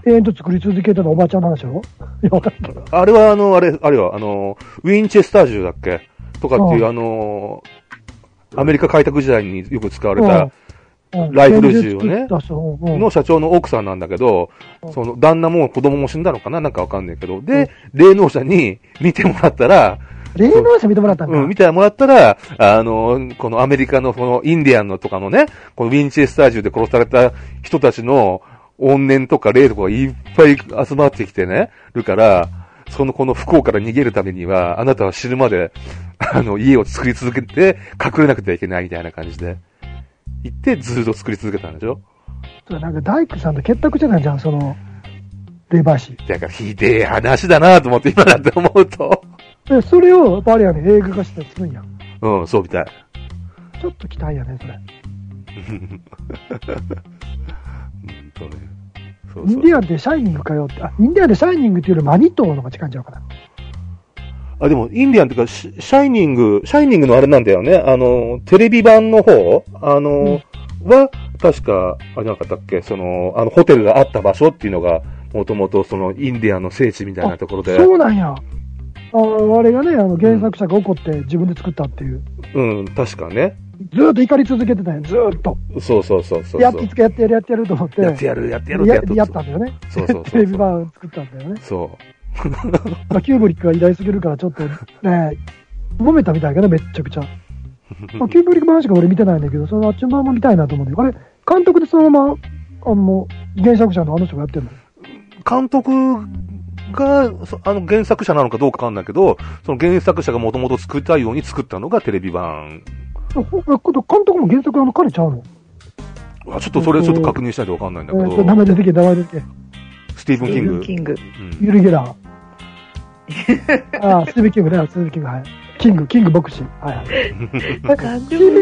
永遠と作り続けてたおばちゃんの話よ。いや、わかんない。あれはあの、あれ、あれは、あの、ウィンチェスター銃だっけ？とかっていう、うんあの、アメリカ開拓時代によく使われた、うんライフル銃をねの社長の奥さんなんだけどう、ん。その旦那も子供も死んだのかな？なんかわかんないけど、で、霊能者に見てもらったら、霊能者見てもらったんだ。うん、見てもらったら、あの、このアメリカのこのインディアンのとかのね、このウィンチェスター銃で殺された人たちの怨念とか霊とかがいっぱい集まってきてね、るから、そのこの不幸から逃げるためには、あなたは死ぬまで、あの、家を作り続けて、隠れなくてはいけないみたいな感じで、言ってずっと作り続けたんでしょ？なんか大工さんと結託じゃないじゃん、その、霊媒師。だからひでえ話だなと思って今だって思うと。で、それを、やっぱあれやね、映画化したりするんや。うん、そうみたい。ちょっと期待やね、それ。うんとね。そうインそうディアンでシャイニングかよって。あ、インディアンでシャイニングっていうよりマニットの方が近いんちゃうかな。あ、でも、インディアンっていうか、シシャイニング、シャイニングのあれなんだよね。あの、テレビ版の方？あの、は、確か、あれなかったっけ？その、あの、ホテルがあった場所っていうのが、もともとその、インディアンの聖地みたいなところで、そうなんや。ああれがね、あの原作者が怒って自分で作ったっていう。うん、確かね。ずーっと怒り続けてたんや、ずーっと。そうそうそうそう。やっつかやってやる、やってやると思って。やってやる、やってやるってややっとやったんだよね。そうそうそうそうテレビ版作ったんだよね。そまあ、キューブリックが偉大すぎるから、ちょっとね、揉めたみたいだけど、めっちゃくちゃ。まあ、キューブリック版しか俺見てないんだけど、そのあっちの版も見たいなと思うんだよ。あれ、監督でそのまま、あの、原作者のあの人がやってるの？う。監督が、そあの、原作者なのかどうかわかんないけど、その原作者がもともと作ったように作ったのがテレビ版。監督も原作あの彼ちゃうの？あちょっとそれちょっと確認しないとわかんないんだけど、えー、名前出てけ、名前出てけ。スティーブン・キング。キング。うんユルゲラー。ああ、スティーブ・キングね、スティーブ・キング、はい。キング、キング牧師。はいはい。スティー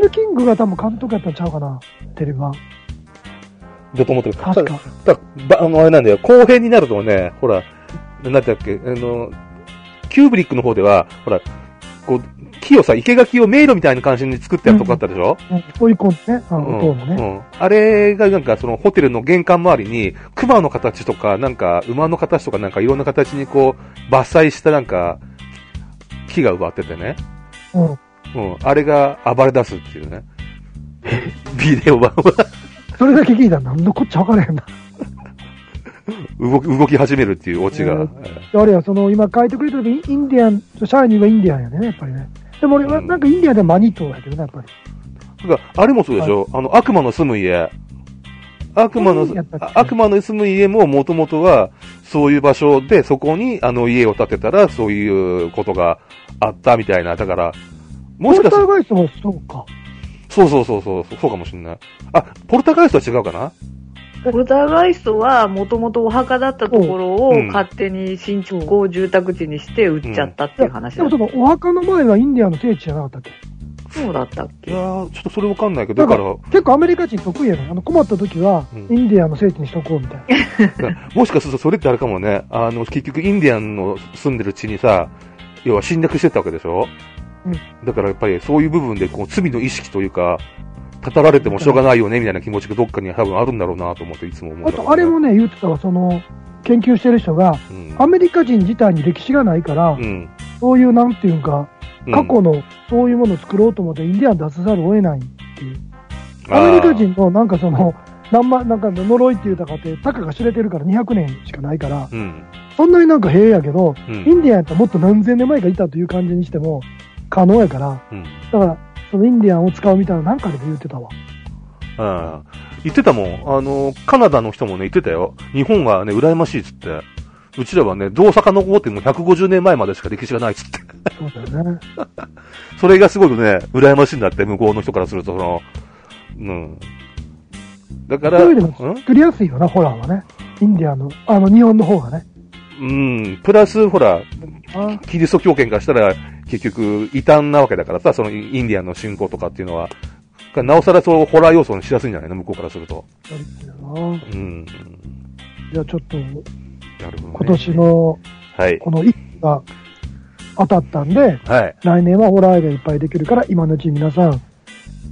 ブ・ キングが多分監督やったんちゃうかな、テレビ版。だと思ってる。確か。だばあの、あれなんだよ、後編になるとね、ほら、なんだっけ、あの、キューブリックの方では、ほら、こう、木をさ、生垣を迷路みたいな感じに作ったやつとかあったでしょ、うん、追い込んでね、あの、うん音もね。うんあれがなんかそのホテルの玄関周りに、熊の形とか、なんか馬の形とかなんかいろんな形にこう、伐採したなんか、木が植わっててね。うん。うん。あれが暴れ出すっていうね。ビデオ版はそれだけ聞いたらなんのこっちゃ分からへんな。動き、動き始めるっていうオチが。うんあれや、その、今書いてくれてるインディアン、シャイニーがインディアンやね、やっぱりね。でも俺は、うんなんかインディアンでマニットやけどね、やっぱり。だからあれもそうでしょ、あの、悪魔の住む家。悪魔の悪魔の住む家ももともとは、そういう場所で、そこにあの家を建てたら、そういうことがあったみたいな。だから、もしかするポルターガイストもそうか。そうそうそうそう、そうかもしれない。あ、ポルターガイストは違うかな？ポルターガイストは、もともとお墓だったところをうん。勝手に新築を住宅地にして売っちゃったっていう話だでもそのお墓の前はインディアンの聖地じゃなかったっけ？そうだったっいけやー、ちょっとそれわかんないけど、だから。ら、結構アメリカ人得意やねあの困った時は、うん。インディアンの聖地にしとこうみたいな。もしかするとそれってあれかもね、あの、結局インディアンの住んでる地にさ、要は侵略してったわけでしょ？うんだからやっぱりそういう部分でこう罪の意識というか、語られてもしょうがないよねみたいな気持ちがどっかに多分あるんだろうなと思っていつも思うんあ。と、あれもね、言ってたわ、その、研究してる人が、うん、アメリカ人自体に歴史がないから、うん。そういう、なんていうか、うん過去のそういうものを作ろうと思って、インディアン出さざるを得ないっていう。アメリカ人のなんかその、何万、なんか呪いっていうたかって、たかが知れてるから200年しかないから、うん。そんなになんか平やけど、うん。インディアンやったらもっと何千年前かいたという感じにしても可能やから、うん。だから、そのインディアンを使うみたいななんかで言ってたわ。ああ言ってたもん。あの、カナダの人もね、言ってたよ。日本がね、羨ましいっつって。うちらはね、どう遡っても150年前までしか歴史がないっつって。そうだよね。それがすごくね、羨ましいんだって、向こうの人からすると、その、うん。だから、そういう意味でうん？も作りやすいよな、ホラーはね。インディアンの、あの、日本の方がね。うん、プラス、ほら、あキリスト教圏からしたら、結局、異端なわけだからさ、そのインディアンの信仰とかっていうのは、なおさらそう、ホラー要素にしやすいんじゃないの？向こうからすると。やりたいなうん。じゃあちょっと、なるほど、ね。今年の、はい。この一が当たったんで、はい。来年はホラー映画いっぱいできるから、今のうちに皆さん、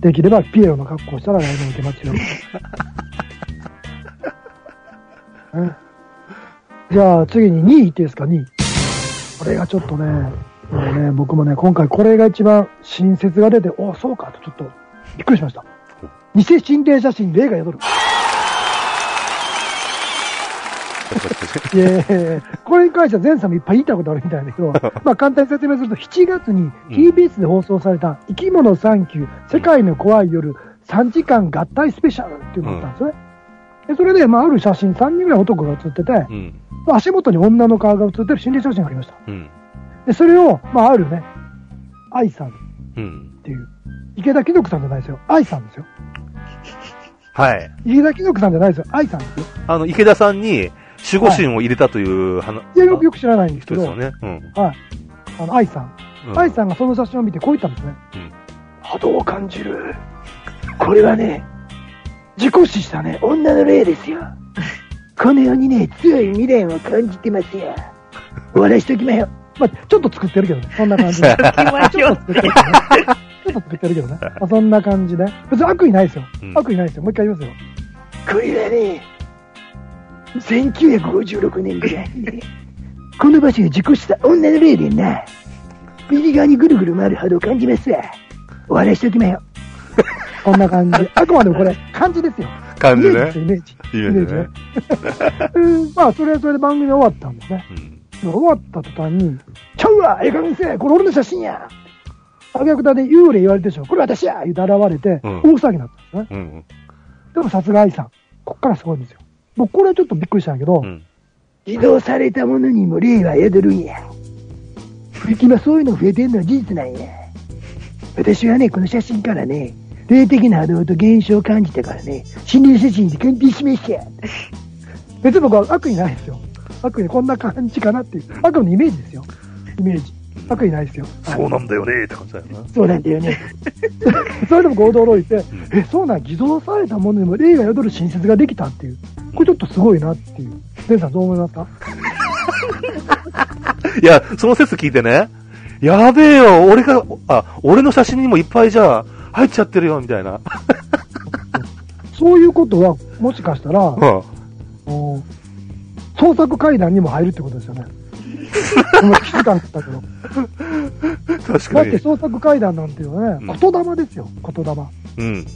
できればピエロの格好をしたら来年いけますよ。ねじゃあ次に2位いっていいですか、2位。これがちょっとね、もうね、僕もね、今回これが一番新説が出て、おそうかとちょっとびっくりしました。偽心霊写真、霊が宿る。いやいやいやこれに関しては前さんもいっぱい言いたいことあるみたいだけど、まあ簡単に説明すると、7月に TBS で放送された生き物3級世界の怖い夜3時間合体スペシャルっていうのがあったんですよね。でそれで、まあ、ある写真、3人ぐらい男が写ってて、うん。まあ足元に女の顔が写ってる心霊写真がありました。うん。で、それを、まあ、あるね、愛さんっうん。ていう、池田貴族さんじゃないですよ。愛さんですよ。はい。池田貴族さんじゃないですよ。愛さんですよ。あの、池田さんに守護神を入れたという話、いや、よくよく知らないんですけど、人ですよね。うん。はい。あの、愛さん。うん愛さんがその写真を見てこう言ったんですね。うん波動を感じる。これはね、自己死したね、女の霊ですよ。この世にね、強い未練を感じてますよ。終わらしときまよ。まあ、ちょっと作ってるけどね、そんな感じで。今ちょっと作ってるけどね。ちょっと作ってるけどね。まあ、そんな感じで。別に悪意ないですよ。うん悪意ないですよ。もう一回言いますよ。これはね、1956年ぐらいにね、この場所で事故した女の霊でな、右側にぐるぐる回る波動を感じますわ。終わらしときまよ。こんな感じ。あくまでもこれ、感じですよ。感じねイメージイメージ。ね。うんまあ、それはそれで番組終わったんですね。うん。で終わった途端に、ちゃうわええ加減にせえこれ俺の写真やあげくだで幽霊言われてでしょこれ私や言うて現れて、うん大騒ぎになったんですね。うん。でもさすが愛さん。こっからすごいんですよ。僕これはちょっとびっくりしたんだけど、うん。移動されたものにも霊は宿るんや。今そういうの増えてんのは事実なんや。私はね、この写真からね、霊的な波動と現象を感じたからね、心霊写真で鑑定しました。別に僕は悪意ないですよ。悪意こんな感じかなっていう。悪意のイメージですよ。イメージ。悪意ないですよ。そうなんだよねって感じだよな。そうなんだよね。それでもこう驚いて、え、そうなん、偽造されたものにも霊が宿る新説ができたっていう。これちょっとすごいなっていう。デンさんどう思いますか？いや、その説聞いてね、やべえよ、俺が、あ、俺の写真にもいっぱいじゃあ、入っちゃってるよ、みたいな。そういうことは、もしかしたら、うん。お創作会談にも入るってことですよね。今気づかなかったけど。確だかに。って創作会談なんていうのはうんね、言霊ですよ、言霊。うん。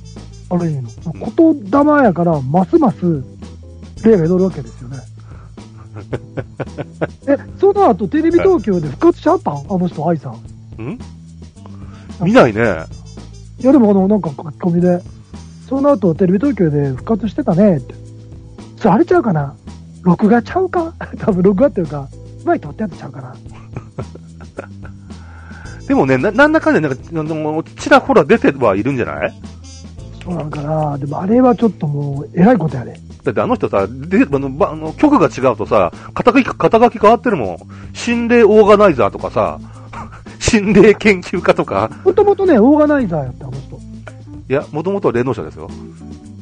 ある意味の。言霊やから、ますます、霊が宿るわけですよね。え、その後、テレビ東京で復活しちゃったん？あの人、愛さん。うん？見ないね。いや、でもあの、なんか書き込みで、その後、テレビ東京で復活してたねって。それあれちゃうかな？録画ちゃうか？多分録画っていうか、前撮ってやってちゃうかな。でもね、な、なんだかんだなんか、あのちらほら出てはいるんじゃない？そうなんかな。でもあれはちょっともう、えらいことやで。だってあの人さ、で、あの、ばあの曲が違うとさ、肩書き、肩書き変わってるもん。心霊オーガナイザーとかさ、心霊研究家とか。もともとね、オーガナイザーやった、あの人。いや、もともとは霊能者ですよ。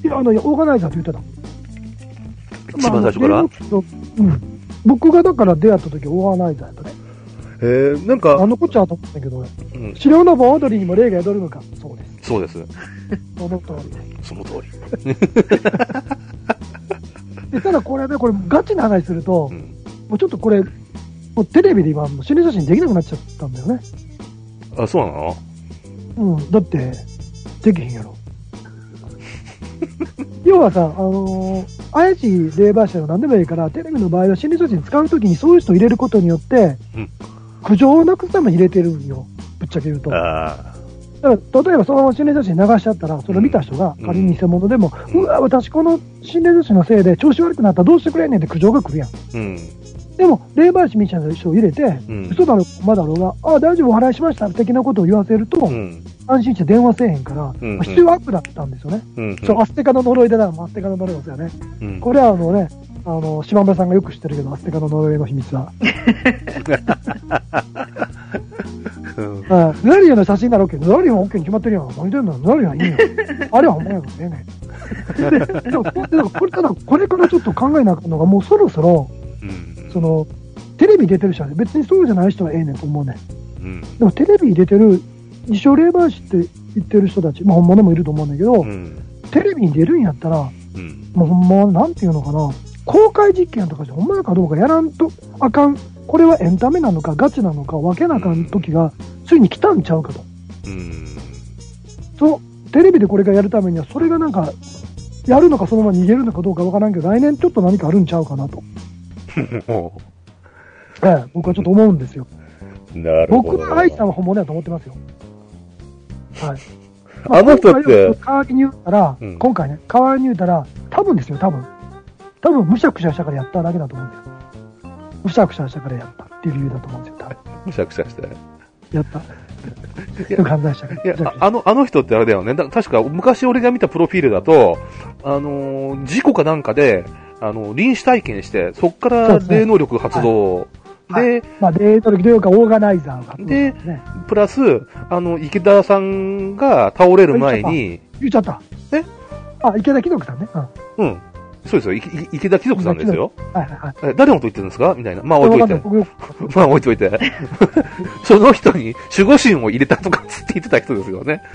いや、あの、オーガナイザーって言ってた。一番最初から？まあうん。僕がだから出会った時オーガナイザーやったね。えー、なんあか、のこっちゃと思ったけど、うん、白の盆踊りにも霊が宿るのか。そうです。そうです。その通りで。その通り。でただこれね、これガチな話すると、うん。もうちょっとこれ、もうテレビで今、心霊写真できなくなっちゃったんだよね。あ、そうなの？うん、だって、できへんやろ。要はさ、あのー怪しい霊媒師でも何でもいいから、テレビの場合は心理写真使うときにそういう人を入れることによって、うん苦情をなくすために入れてるんよ。ぶっちゃけ言うと。だかあら、例えばそのまま心霊写真流しちゃったら、それを見た人がうん仮に偽物でも、ううんわ、私この心霊写真のせいで調子悪くなったらどうしてくれんねんって苦情が来るやん。あ。うん。でも、霊媒師みたいな人を入れて、うん。嘘だろ、まだろうが、ああ、大丈夫、お払いしました、的なことを言わせると、うん。安心して電話せえへんから、うんまあ必要悪だったんですよね。うん。そう、アステカの呪いでな、アステカの呪いですよね。うん。これはあのね、あの、島村さんがよく知ってるけど、アステカの呪いの秘密は。うん。うん。ナリアの写真なら OK。ナリアは OK に決まってるやん。何言ってんの？ナリアはいいよ。あれはほんまやからね。で、でも、でもこれ、ただ、これからちょっと考えなあかんのが、もうそろそろ、うん。その、テレビ出てる人はね、別にそうじゃない人はええねんと思うねん。うん。でもテレビに出てる、自称霊媒師って言ってる人たち、まあ本物もいると思うんだけど、うん。テレビに出るんやったら、うん。もうほんま、なんていうのかな、公開実験とかじゃほんまかどうかやらんとあかん、これはエンタメなのかガチなのか分けなあかん時が、ついに来たんちゃうかと。うん。そう、テレビでこれがやるためには、それがなんか、やるのかそのまま逃げるのかどうか分からんけど、来年ちょっと何かあるんちゃうかなと。もええ、僕はちょっと思うんですよ。う、なるほど。僕は愛さんは本物だと思ってますよ。はい。あの人って今回は代わりに言ったら、うん今回ね、代わりに言ったら、多分ですよ、多分。多分、むしゃくしゃしたからやっただけだと思うんですよ。むしゃくしゃしたからやったっていう理由だと思うんですよ、多分。むしゃくしゃして。やった。よく犯罪者が。いや、ああの、あの人ってあれだよね。だ確か、昔俺が見たプロフィールだと、あのー事故かなんかで、あの、臨死体験して、そっから霊能力発動。はで、まあ、デート力というか、オーガナイザーが、でね、プラス、あの、池田さんが倒れる前に、言っちゃった。え？あ、池田貴族さんね。うん。うん。そうですよ。池田貴族さんですよ。はいはいはい。え誰のこと言ってるんですか？みたいな。まあ置いといて。まあ置いといて。その人に守護神を入れたとかつって言ってた人ですよね。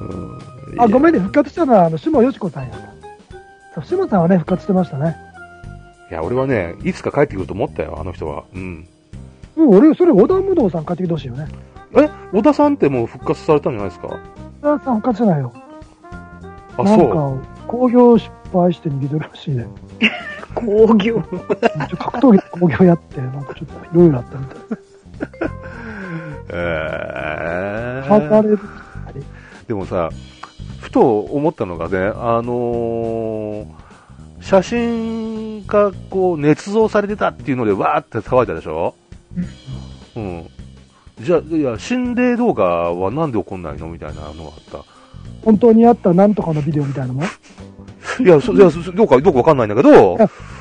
うんあ、ごめんね、復活したのは、あの、下よしこさんやった。そう、下さんはね、復活してましたね。いや、俺はね、いつか帰ってくると思ったよ、あの人は。うん。うん、俺、それ、織田無道さん帰ってきてほしいよね。え、小田さんってもう復活されたんじゃないですか？織田さん復活してないよ。あ、なんそう。か、興行失敗して逃げてるらしいね。工業。ちょ格闘技の興行やって、なんかちょっといろいろあったみたい。えー。離れる。でもさ、ふと思ったのがね、あのー写真がこう、捏造されてたっていうので、わーって騒いだでしょ？うん。じゃあ、いや、心霊動画はなんで起こんないの？みたいなのがあっ本当にあったなんとかのビデオみたいなのもた。いや、そいやそどうか、どうかわかんないんだけど、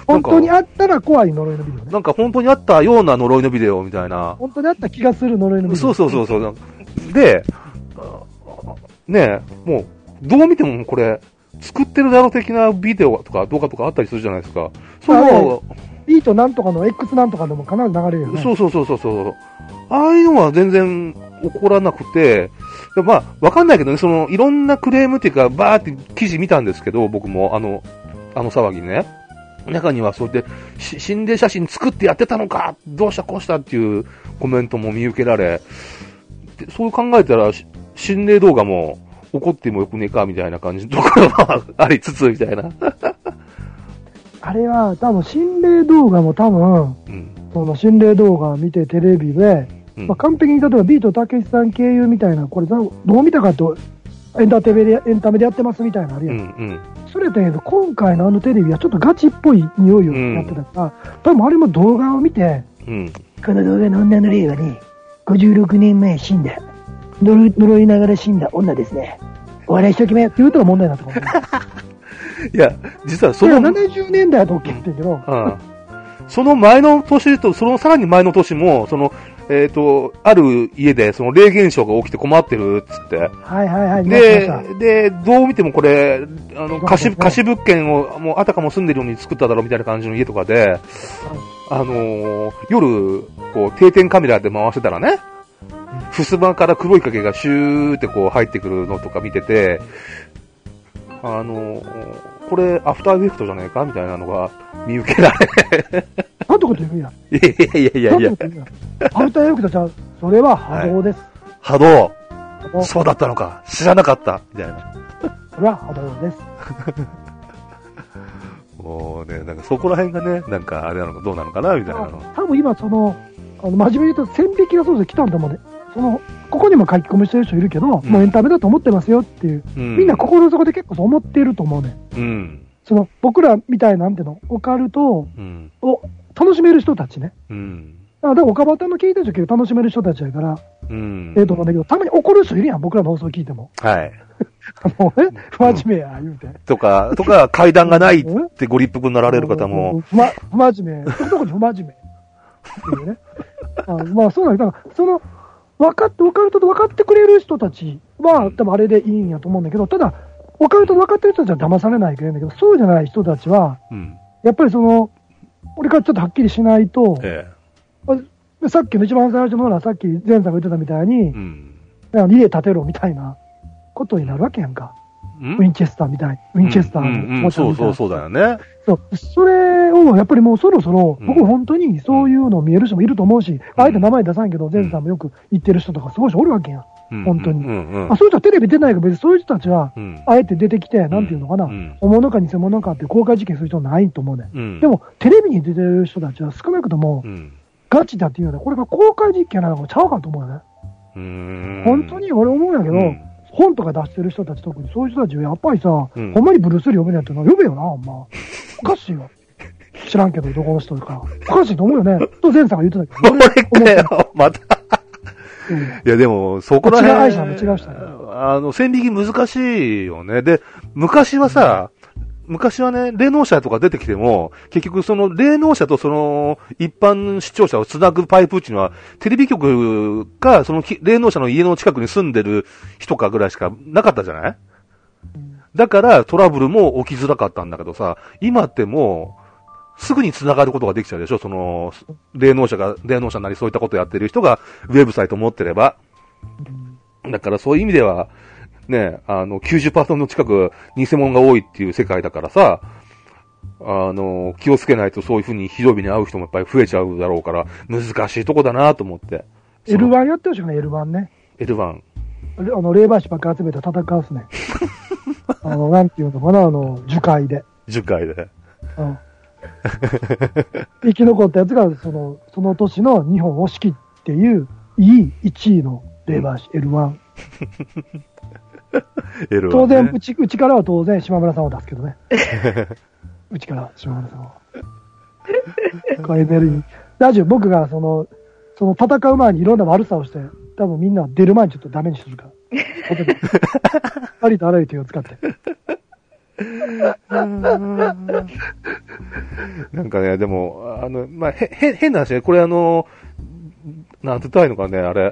本当にあったら怖い呪いのビデオね。なんか本当にあったような呪いのビデオみたいな。本当にあった気がする呪いのビデオ。そうそうそうそう。で、あねえ、もう、どう見てもこれ、作ってるだろう的なビデオとか動画とかあったりするじゃないですか。その、ビートなんとかの X なんとかでも必ず流れるよね。そうそうそうそうそう。ああいうのは全然起こらなくて、でまあ、わかんないけどね、その、いろんなクレームっていうか、バーって記事見たんですけど、僕も、あの、あの騒ぎね。中にはそうやって、し心霊写真作ってやってたのかどうしたこうしたっていうコメントも見受けられ、でそう考えたら、し心霊動画も怒ってもよくねえかみたいな感じのところはありつつ、みたいな。あれは多分心霊動画も多分、うん。その心霊動画を見てテレビで、うんまあ、完璧に例えばビートたけしさん経由みたいな、これどう見たかと、エンターテイメでエンタメでやってますみたいなのあるうやん。んうん。そ忘れたけど、今回のあのテレビはちょっとガチっぽい匂いをやってたから、多分あれも動画を見て、うん。この動画の女の霊はね、56年前死んだ。呪い呪いながら死んだ女ですね。お笑い一生懸命って言うとが問題になってくる。いや、実はその、は70年代だと OK って言うけど、うん。その前の年と、そのさらに前の年も、その、えっ、と、ある家で、その霊現象が起きて困ってるっつって。はいはいはい、で、で、どう見てもこれ、あの、貸し、貸し物件を、もうあたかも住んでるように作っただろうみたいな感じの家とかで、あのー夜、こう、定点カメラで回してたらね、襖から黒い影がシューってこう入ってくるのとか見てて、あのーこれ、アフターエフェクトじゃないかみたいなのが見受けられ。なんてこと言うんや。いやいやいやいやなんてこと言うんや。アウターエフェクトじゃあ、それは波動です。波動波動そうだったのか知らなかったみたいな。それは波動です。もうね、なんかそこら辺がね、なんかあれなのかどうなのかなみたいなの。多分今、その、あの真面目に言うと、線引きがそうで来たんだもんね。その、ここにも書き込みしてる人いるけど、うんもうエンタメだと思ってますよっていう、うんみんな心の底で結構そう思っていると思うね。うん。その、僕らみたいな、なんての、オカルトうん。を楽しめる人たちね。うん。あだから、岡端の聞いてる人結構楽しめる人たちやから、うん。ええと思うんだけど、たまに怒る人いるやん、僕らの放送聞いても。はい。あのね、不真面目や、言うて。とか、とか、階段がないってご立腹になられる方も、不真面目。そこに不真面目。っていうね。あまあ、そうなんだ。だから、その、分かって、オカルトと分かってくれる人たちは、多分あれでいいんやと思うんだけど、ただ、オカルトと分かってる人たちは騙されないけんだけど、そうじゃない人たちは、うん。やっぱりその、俺からちょっとはっきりしないと、えさっきの一番最初のほら、さっき前さんが言ってたみたいにえ。う、ん。家建てろみたいなことになるわけやんか。うん？ウィンチェスターみたい。ウィンチェスターの持ちみたいなそうそうそうだよね。そう。それを、やっぱりもうそろそろ、うん僕本当にそういうの見える人もいると思うし、あえて名前出さんけど、ゼンさんもよく言ってる人とかすごい人おるわけやん。うん本当にうんうんあ、そういう人はテレビ出ないけど、別にそういう人たちは、うん。あえて出てきて、なんていうのかな、うん本物か偽物かって公開事件する人ないと思うね。うん。でも、テレビに出てる人たちは少なくともう、ん。ガチだっていうのは、これが公開実験なのかちゃうかと思うよね。本当に俺思うんやけど、うん本とか出してる人たち、特にそういう人たちはやっぱりさ、うんほんまにブルース・リー読めないってのは読めよな、ほんま。おかしいよ。知らんけど、どこの人か。おかしいと思うよね。と、ゼンさんが言ってたけど。俺かよ、また。うんいや、でも、そこら辺。違う愛者の違うあの、線引き難しいよね。で、昔はさ、昔はね、霊能者とか出てきても、結局その霊能者とその一般視聴者をつなぐパイプっていうのは、テレビ局か、その霊能者の家の近くに住んでる人かぐらいしかなかったじゃない？だからトラブルも起きづらかったんだけどさ、今ってもう、すぐに繋がることができちゃうでしょ？その、霊能者が、霊能者なりそういったことやってる人が、ウェブサイト持ってれば。だからそういう意味では、ね、あの、90%近く偽物が多いっていう世界だからさ、あの、気をつけないとそういうふうにひどい目に遭う人もやっぱり増えちゃうだろうから、難しいとこだなと思って。L1 やってほしいね、L1 ね。L1。あの、霊媒師ばっか集めて戦うっすね。あの、なんていうのかな、あの、樹海で。10回で。うん。生き残ったやつが、その、その年の日本を仕切っていう、いい1位の霊媒師、L1。L1、ね。当然、うち、うちからは当然、島村さんを出すけどね。うちから、島村さんは。これエネルギー。ラジオ、僕が、その、その戦う前にいろんな悪さをして、多分みんな出る前にちょっとダメにするから。ありとあらゆる手を使って。なんかね、でも、あの、まあ、へ、へ、変な話ね、これあの、なんて言ったらいいのかね、あれ。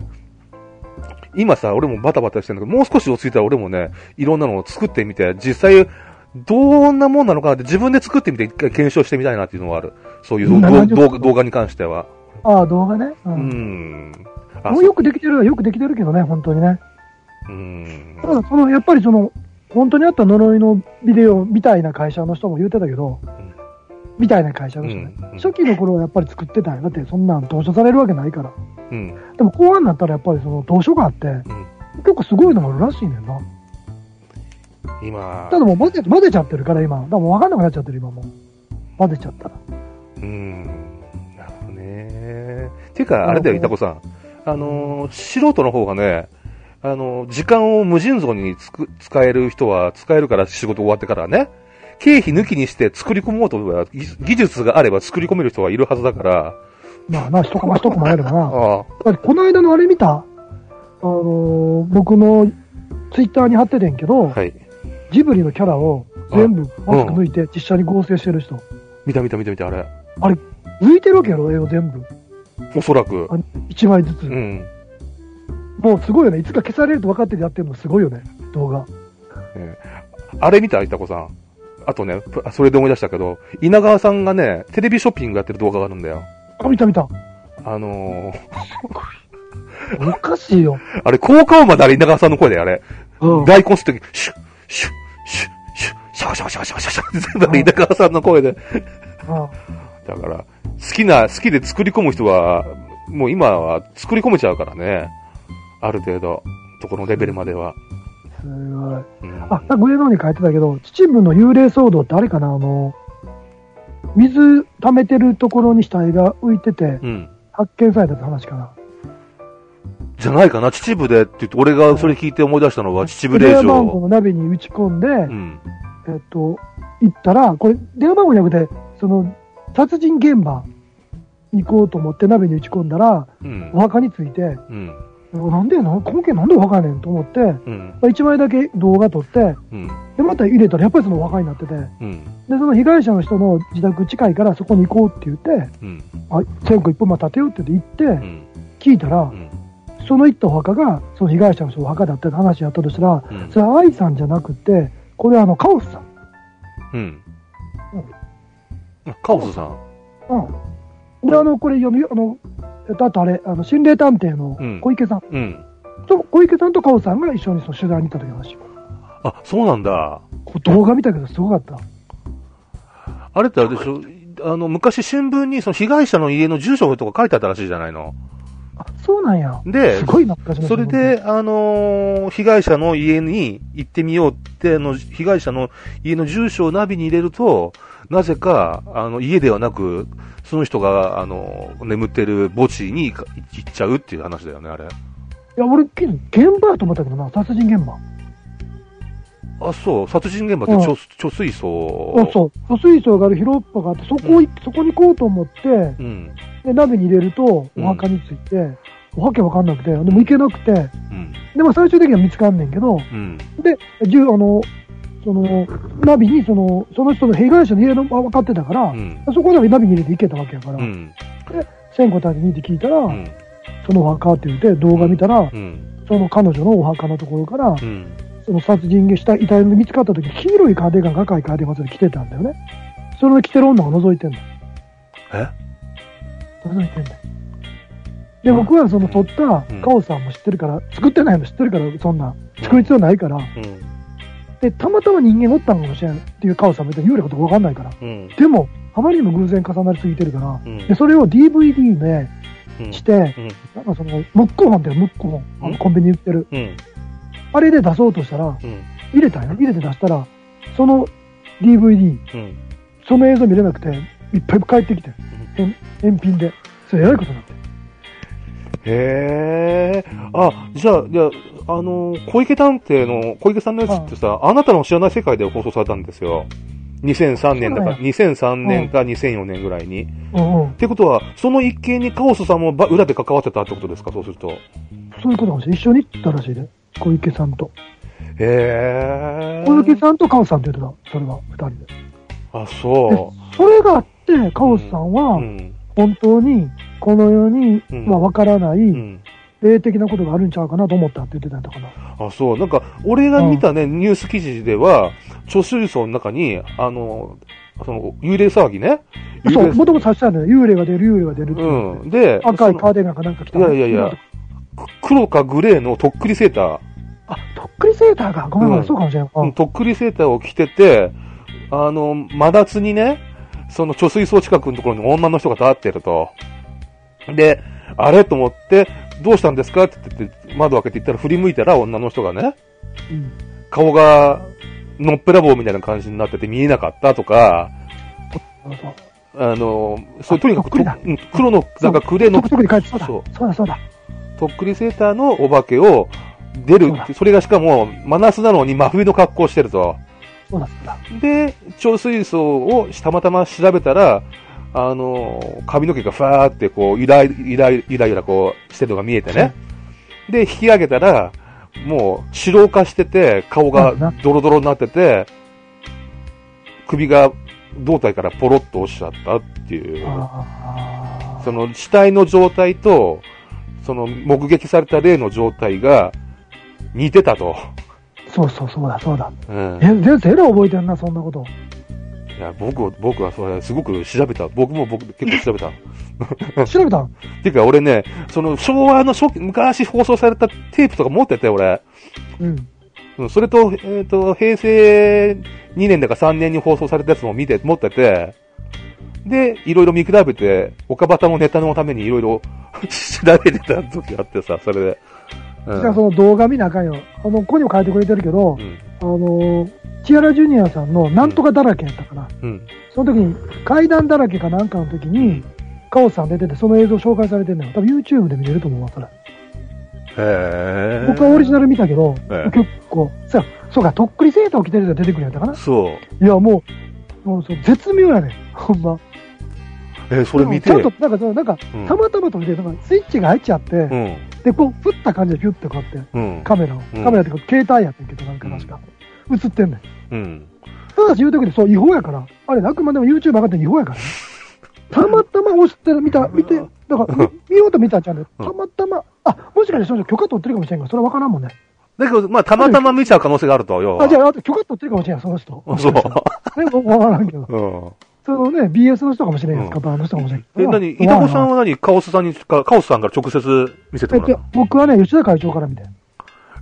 今さ、俺もバタバタしてるんだけど、もう少し落ち着いたら俺もね、いろんなのを作ってみて、実際、どんなもんなのかなって自分で作ってみて一回検証してみたいなっていうのがある。そういう動画に関しては。ああ、動画ね。う。うんもうよくできてるはよくできてるけどね、本当にね。そううん。ただ、その、やっぱりその、本当にあった呪いのビデオみたいな会社の人も言ってたけど、みたいな会社の人ね。うんうん初期の頃はやっぱり作ってたよ。だってそんなん投書されるわけないから。うん。でも後半になったらやっぱりその投書があって、うん。結構すごいのがあるらしいねんな。今た、だもう混ぜ混ぜちゃってるから今。だからもう分かんなくなっちゃってる今もう。混ぜちゃったら。うん。なるほどね。っていうか、あれだよ、いたこさん。あのー、素人の方がね、あのー、時間を無尽蔵につく使える人は使えるから仕事終わってからね。経費抜きにして作り込もうと思えば、技技術があれば作り込める人がいるはずだから、まあな、一コマ一コマやるかな。ああ、この間のあれ見た？あのー僕のツイッターに貼っててんけど、はい。ジブリのキャラを全部マスク抜いて実写に合成してる人。見た見た見た見た、あれ。あれ、抜いてるわけやろ、絵を全部。おそらく。あ1枚ずつ。うん。もうすごいよね。いつか消されると分かっててやってるのすごいよね、動画。えーあれ見た？いたこさん。あとね、ぷそれで思い出したけど、稲川さんがね、テレビショッピングやってる動画があるんだよ。あ、見た見た。あのー、おかしいよ。あれ、効果音まであれ稲川さんの声であれ。うん。大根するとき、シュッ、シュッ、シュッ、シュッ、シャワシャワシャワシャワシャワシャワ全部あれ稲川さんの声で。あだから、好きな、好きで作り込む人は、もう今は作り込めちゃうからね。ある程度、とこのレベルまでは。すごい。うん、あ、上の方に書いてたけど、秩父の幽霊騒動ってあれかな、あの、水溜めてるところに死体が浮いてて、うん。発見されたって話かな。じゃないかな、秩父でって言って、俺がそれ聞いて思い出したのは、秩父霊電話番号場。のナビに打ち込んで、うん。えっと、行ったら、これ、電話番号じゃなくて、その、殺人現場に行こうと思ってナビに打ち込んだら、うんお。墓について、うん。なんでやの根拠なんでお墓やねんと思って、うん。1枚だけ動画撮って、うん。で、また入れたらやっぱりそのお墓になってて、で、うん。その被害者の人の自宅近いからそこに行こうって言って、うん。あ、線香一本間立てようって言って。聞いたらう、ん。その行ったお墓が、その被害者の人のお墓だったって話やったとしたら、うんそれは愛さんじゃなくて、これはあの、カオスさん。うん。あカオスさん。うん。で、あの、これ読み、あの、えっと、あとあれ、あの、心霊探偵のうん小池さん。うん。と小池さんとカオさんが一緒にその取材に行った時の話。あ、そうなんだ。動画見たけどすごかった。あれってあれでしょ？あの、昔新聞にその被害者の家の住所とか書いてあったらしいじゃないの。あ、そうなんや。で、すごいな、それで、あのー被害者の家に行ってみようって、あの、被害者の家の住所をナビに入れると、なぜか、あの、家ではなく、その人が、あの、眠ってる墓地に行っちゃうっていう話だよね、あれ。いや、俺、現場やと思ったけどな、殺人現場。あ、そう、殺人現場ってうん貯,、貯水槽。あそう。貯水槽がある広っ端があって、そこ行って、そこに行こうと思って、うん。で、鍋に入れると、おうん墓について、わけわかんなくて、でも行けなくて、うん。で、まあ最終的には見つかんねんけど、うん。で、あの、その、ナビに、その、その人の被害者の家の分かってたから、うん。そこでナビに入れて行けたわけやから、うん。千個滝にって聞いたら、うん。そのお墓って言って動画見たら、うん。その彼女のお墓のところから、うん。その殺人した遺体が見つかった時、黄色いカーディガン、赤いカーディガンまで着てたんだよね。それを着てる女が覗いてんの。え？覗いてんだよ。で、僕はその撮ったうんカオさんも知ってるから、作ってないの知ってるから、そんな、作る必要ないから、うん。で、たまたま人間おったんかもしれんっていうカオさんも別に幽霊かどうかわかんないから。うん。でも、あまりにも偶然重なりすぎてるから、うんで、それを DVD でうん。して、うん。なんかその、ムック本ってムック本、あうんのコンビニに売ってる。うん。あれで出そうとしたら、うん。入れたんよ。入れて出したら、その DVD、うん。その映像見れなくて、いっぱい帰ってきて、返返品で。それやばいことになって。へえ。あ、じゃあ、いや、あの、小池探偵の、小池さんのやつってさ、あなたの知らない世界で放送されたんですよ。2003年だから、そう2003年か2004年ぐらいに。っうんうん。てことは、その一件にカオスさんもば裏で関わってたってことですか、そうすると。そういうことかもしれない。一緒に行ったらしいで。小池さんと。へえ。小池さんとカオスさんって言ってた。それは、二人で。あ、そそれがあって、カオスさんう。はう、ん。本当に、この世に、うんまあ、わからない、うん。霊的なことがあるんちゃうかなと思ったって言ってたんだから。あ、そう。なんか、俺が見たね、ニュース記事では、貯水槽の中に、あの、その、幽霊騒ぎね。そう、もともとさしたのよ。幽霊が出る、幽霊が出るう。ん。で、赤いそカーディガンかなんか着たいやいやいや、く黒かグレーのとっくりセーター、あ、とっくりセーターが。ごめんごめん、うんそうかもしれん。うんうんとっくりセーターを着てて、あの、真夏にね、その貯水槽近くのところに女の人が立ってると。で、あれ？と思って、どうしたんですか？って言って、窓開けて行ったら振り向いたら女の人がね、うん。顔が、のっぺらぼうみたいな感じになってて見えなかったとか、あの、それとにかく黒の、なんかグレーのそうだ、そそううだ、そうだ。とっくりセーターのお化けを出るそれがしかも真夏なのに真冬の格好をしてると。そうだ、そうだ。で、超水槽をたまたま調べたら、あの、髪の毛がふわーってこう、ゆらゆらゆらゆらこうしてるのが見えてね。で、引き上げたら、もう白化してて、顔がドロドロになってて、首が胴体からポロッと落ちちゃったっていう。あその死体の状態と、その目撃された霊の状態が似てたと。ーそうそう、そうだ、そうだ。うん。え、全然覚えてんな、そんなこと。いや、僕、僕はそれ、すごく調べた。僕も僕、結構調べた。調べたんていうか、俺ね、その昭和の初期、昔放送されたテープとか持ってて、俺。うん。うん、それと、えっ、と、平成2年だか3年に放送されたやつも見て、持ってて、で、いろいろ見比べて、岡端のネタのためにいろいろ 調べてた時があってさ、それで。うん。じゃあその動画見なあかんよ。あの、ここにも書いてくれてるけどう、ん。あの、チアラジュニアさんのなんとかだらけやったかな。うん。その時に階段だらけかなんかの時に、カオスさん出てて、その映像紹介されてんのよ。多分 YouTube で見れると思うわ、それ。へー。僕はオリジナル見たけど、ええ結構、さ、そうか、とっくりセーターを着てる人が出てくるやったかな。そう。いや、もう、もうそう絶妙やねん、ほんま。えーそれ見て。ちゃんと、なんか、なんか、うんたまたまと見て、なんかスイッチが入っちゃって、うん。で、こう、振った感じでピュッてこうやって、うん。カメラを、うんカメラってか、携帯やってんけど、なんか確か、映ってんねん。うん。ただし言うときで、そう、違法やから、あれ、あくまでも YouTube 上がって違法やからね。たまたま押してる、見た、見て、だから、見見ようと見たんちゃうねん。たまたま、あ、もしかしてその人許可取ってるかもしれんが、それは分からんもんね。だけど、まあ、たまたま見ちゃう可能性があると、よ。あ、じゃあ、あと許可取ってるかもしれん、その人。そう。ね、分からんけど。うん。そのね、BS の人かもしれんやん、スカパーの人かもしれんけえ、ど。なに、いたこさんは何？カオスさんに、かカオスさんから直接見せてえっともらった僕はね、吉田会長から見て。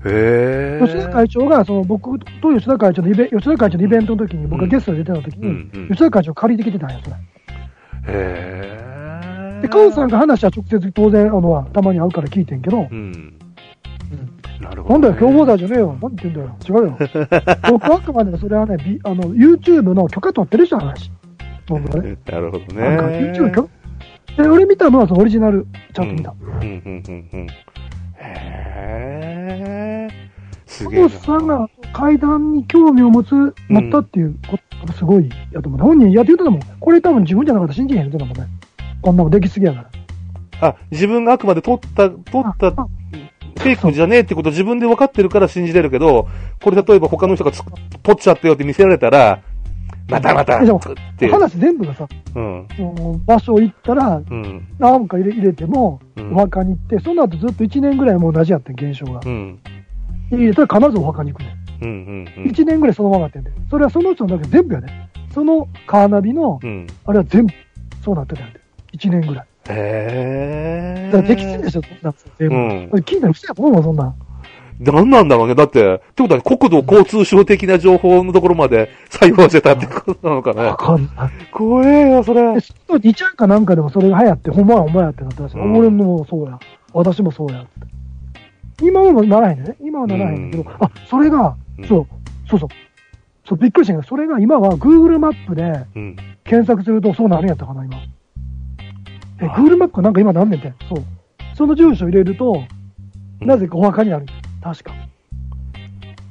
へ吉田会長が、その僕と吉田会長のイベ吉田会長のイベントの時に、僕がゲストで出てた時に、うんうん吉田会長借りてきてたんや、それ。へで、カオさんが話は直接当然、あのは、たまに会うから聞いてんけど、うん。なるほど。なんだよ、共謀罪じゃねえよ。何言ってんだよ。違うよ。僕はあくまでそれはね、ビあの、YouTube の許可取ってる人の話。僕はね。なるほどなんか、ね。YouTube 許可で、俺見たのはそのオリジナル、ちゃんと見た。うん、うん、うん、うん。へー。すカげえさんが階段に興味を持つ、持ったっていうことがすごいやと思う。本人やって言ってたもん。これ多分自分じゃなかったら信じへんって言ってたもんね。こんなもんできすぎやから。あ、自分があくまで撮った、撮ったあフェイクじゃねえってこと自分で分かってるから信じれるけど、これ例えば他の人がつ撮っちゃったよって見せられたら、またまた。話全部がさ、場所行ったら、うん。なんか入れ入れても、うんお墓に行って、その後ずっと1年ぐらいもう同じやってん、現象が。うん。入れたら必ずお墓に行くねん。うん。うん。1年ぐらいそのままやってんで。それはその人のだけ全部やで。そのカーナビの、うん。あれは全部、そうなってたんで。1年ぐらい。へだからでき。でしょ、そんなん全部。うん聞いたら嘘やと思うわ、そんなん。何なんだろうね。だって、ってことは国土交通省的な情報のところまで採用してたってことなのかわね。かんない。怖えよ、それで、。その2ちゃんかなんかでもそれが流行って、ほんまやほんまやってなったらしい、うん俺もそうや。私もそうやって。今はならへんね。今はならへんけど、うんあ、それが、うんそう、そうそう。そう、びっくりしたけど、それが今は Google マップでうん。検索するとそうなるんやったかな、今。え、あ Google マップかなんか今なんねんて。そう。その住所入れると、なぜかお墓にある。確か。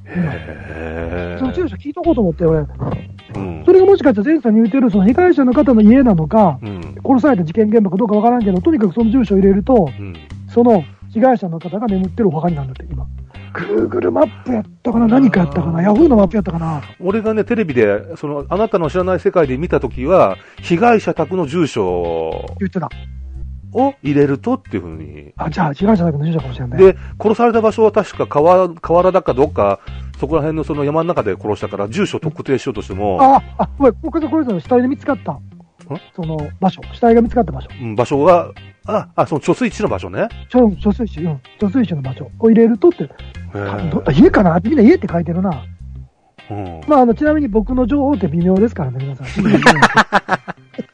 へその住所聞いとこうと思って、俺。うんそれがもしかしたら前さんに言ってる、その被害者の方の家なのか、うん。殺された事件現場かどうかわからんけど、とにかくその住所を入れると、うん。その被害者の方が眠ってるお墓になるんだって、今。Google マップやったかな何かやったかなヤフーのマップやったかな俺がね、テレビで、その、あなたの知らない世界で見たときは、被害者宅の住所言ってた。を入れるとっていうふうに。あ、じゃあ、被害者だけの住所かもしれない。で、殺された場所は確か川、河原だかどっか、そこら辺のその山の中で殺したから、住所特定しようとしても、あ、あ、ごめん、これ、これ、これ、死体で見つかった。その場所、死体が見つかった場所。うん場所が、あ、あ、その貯水池の場所ね。ちょ、貯水池、うん、貯水池の場所を入れるとって、家かな？みんな家って書いてるな。うん。まあ、あの、ちなみに僕の情報って微妙ですからね、皆さん。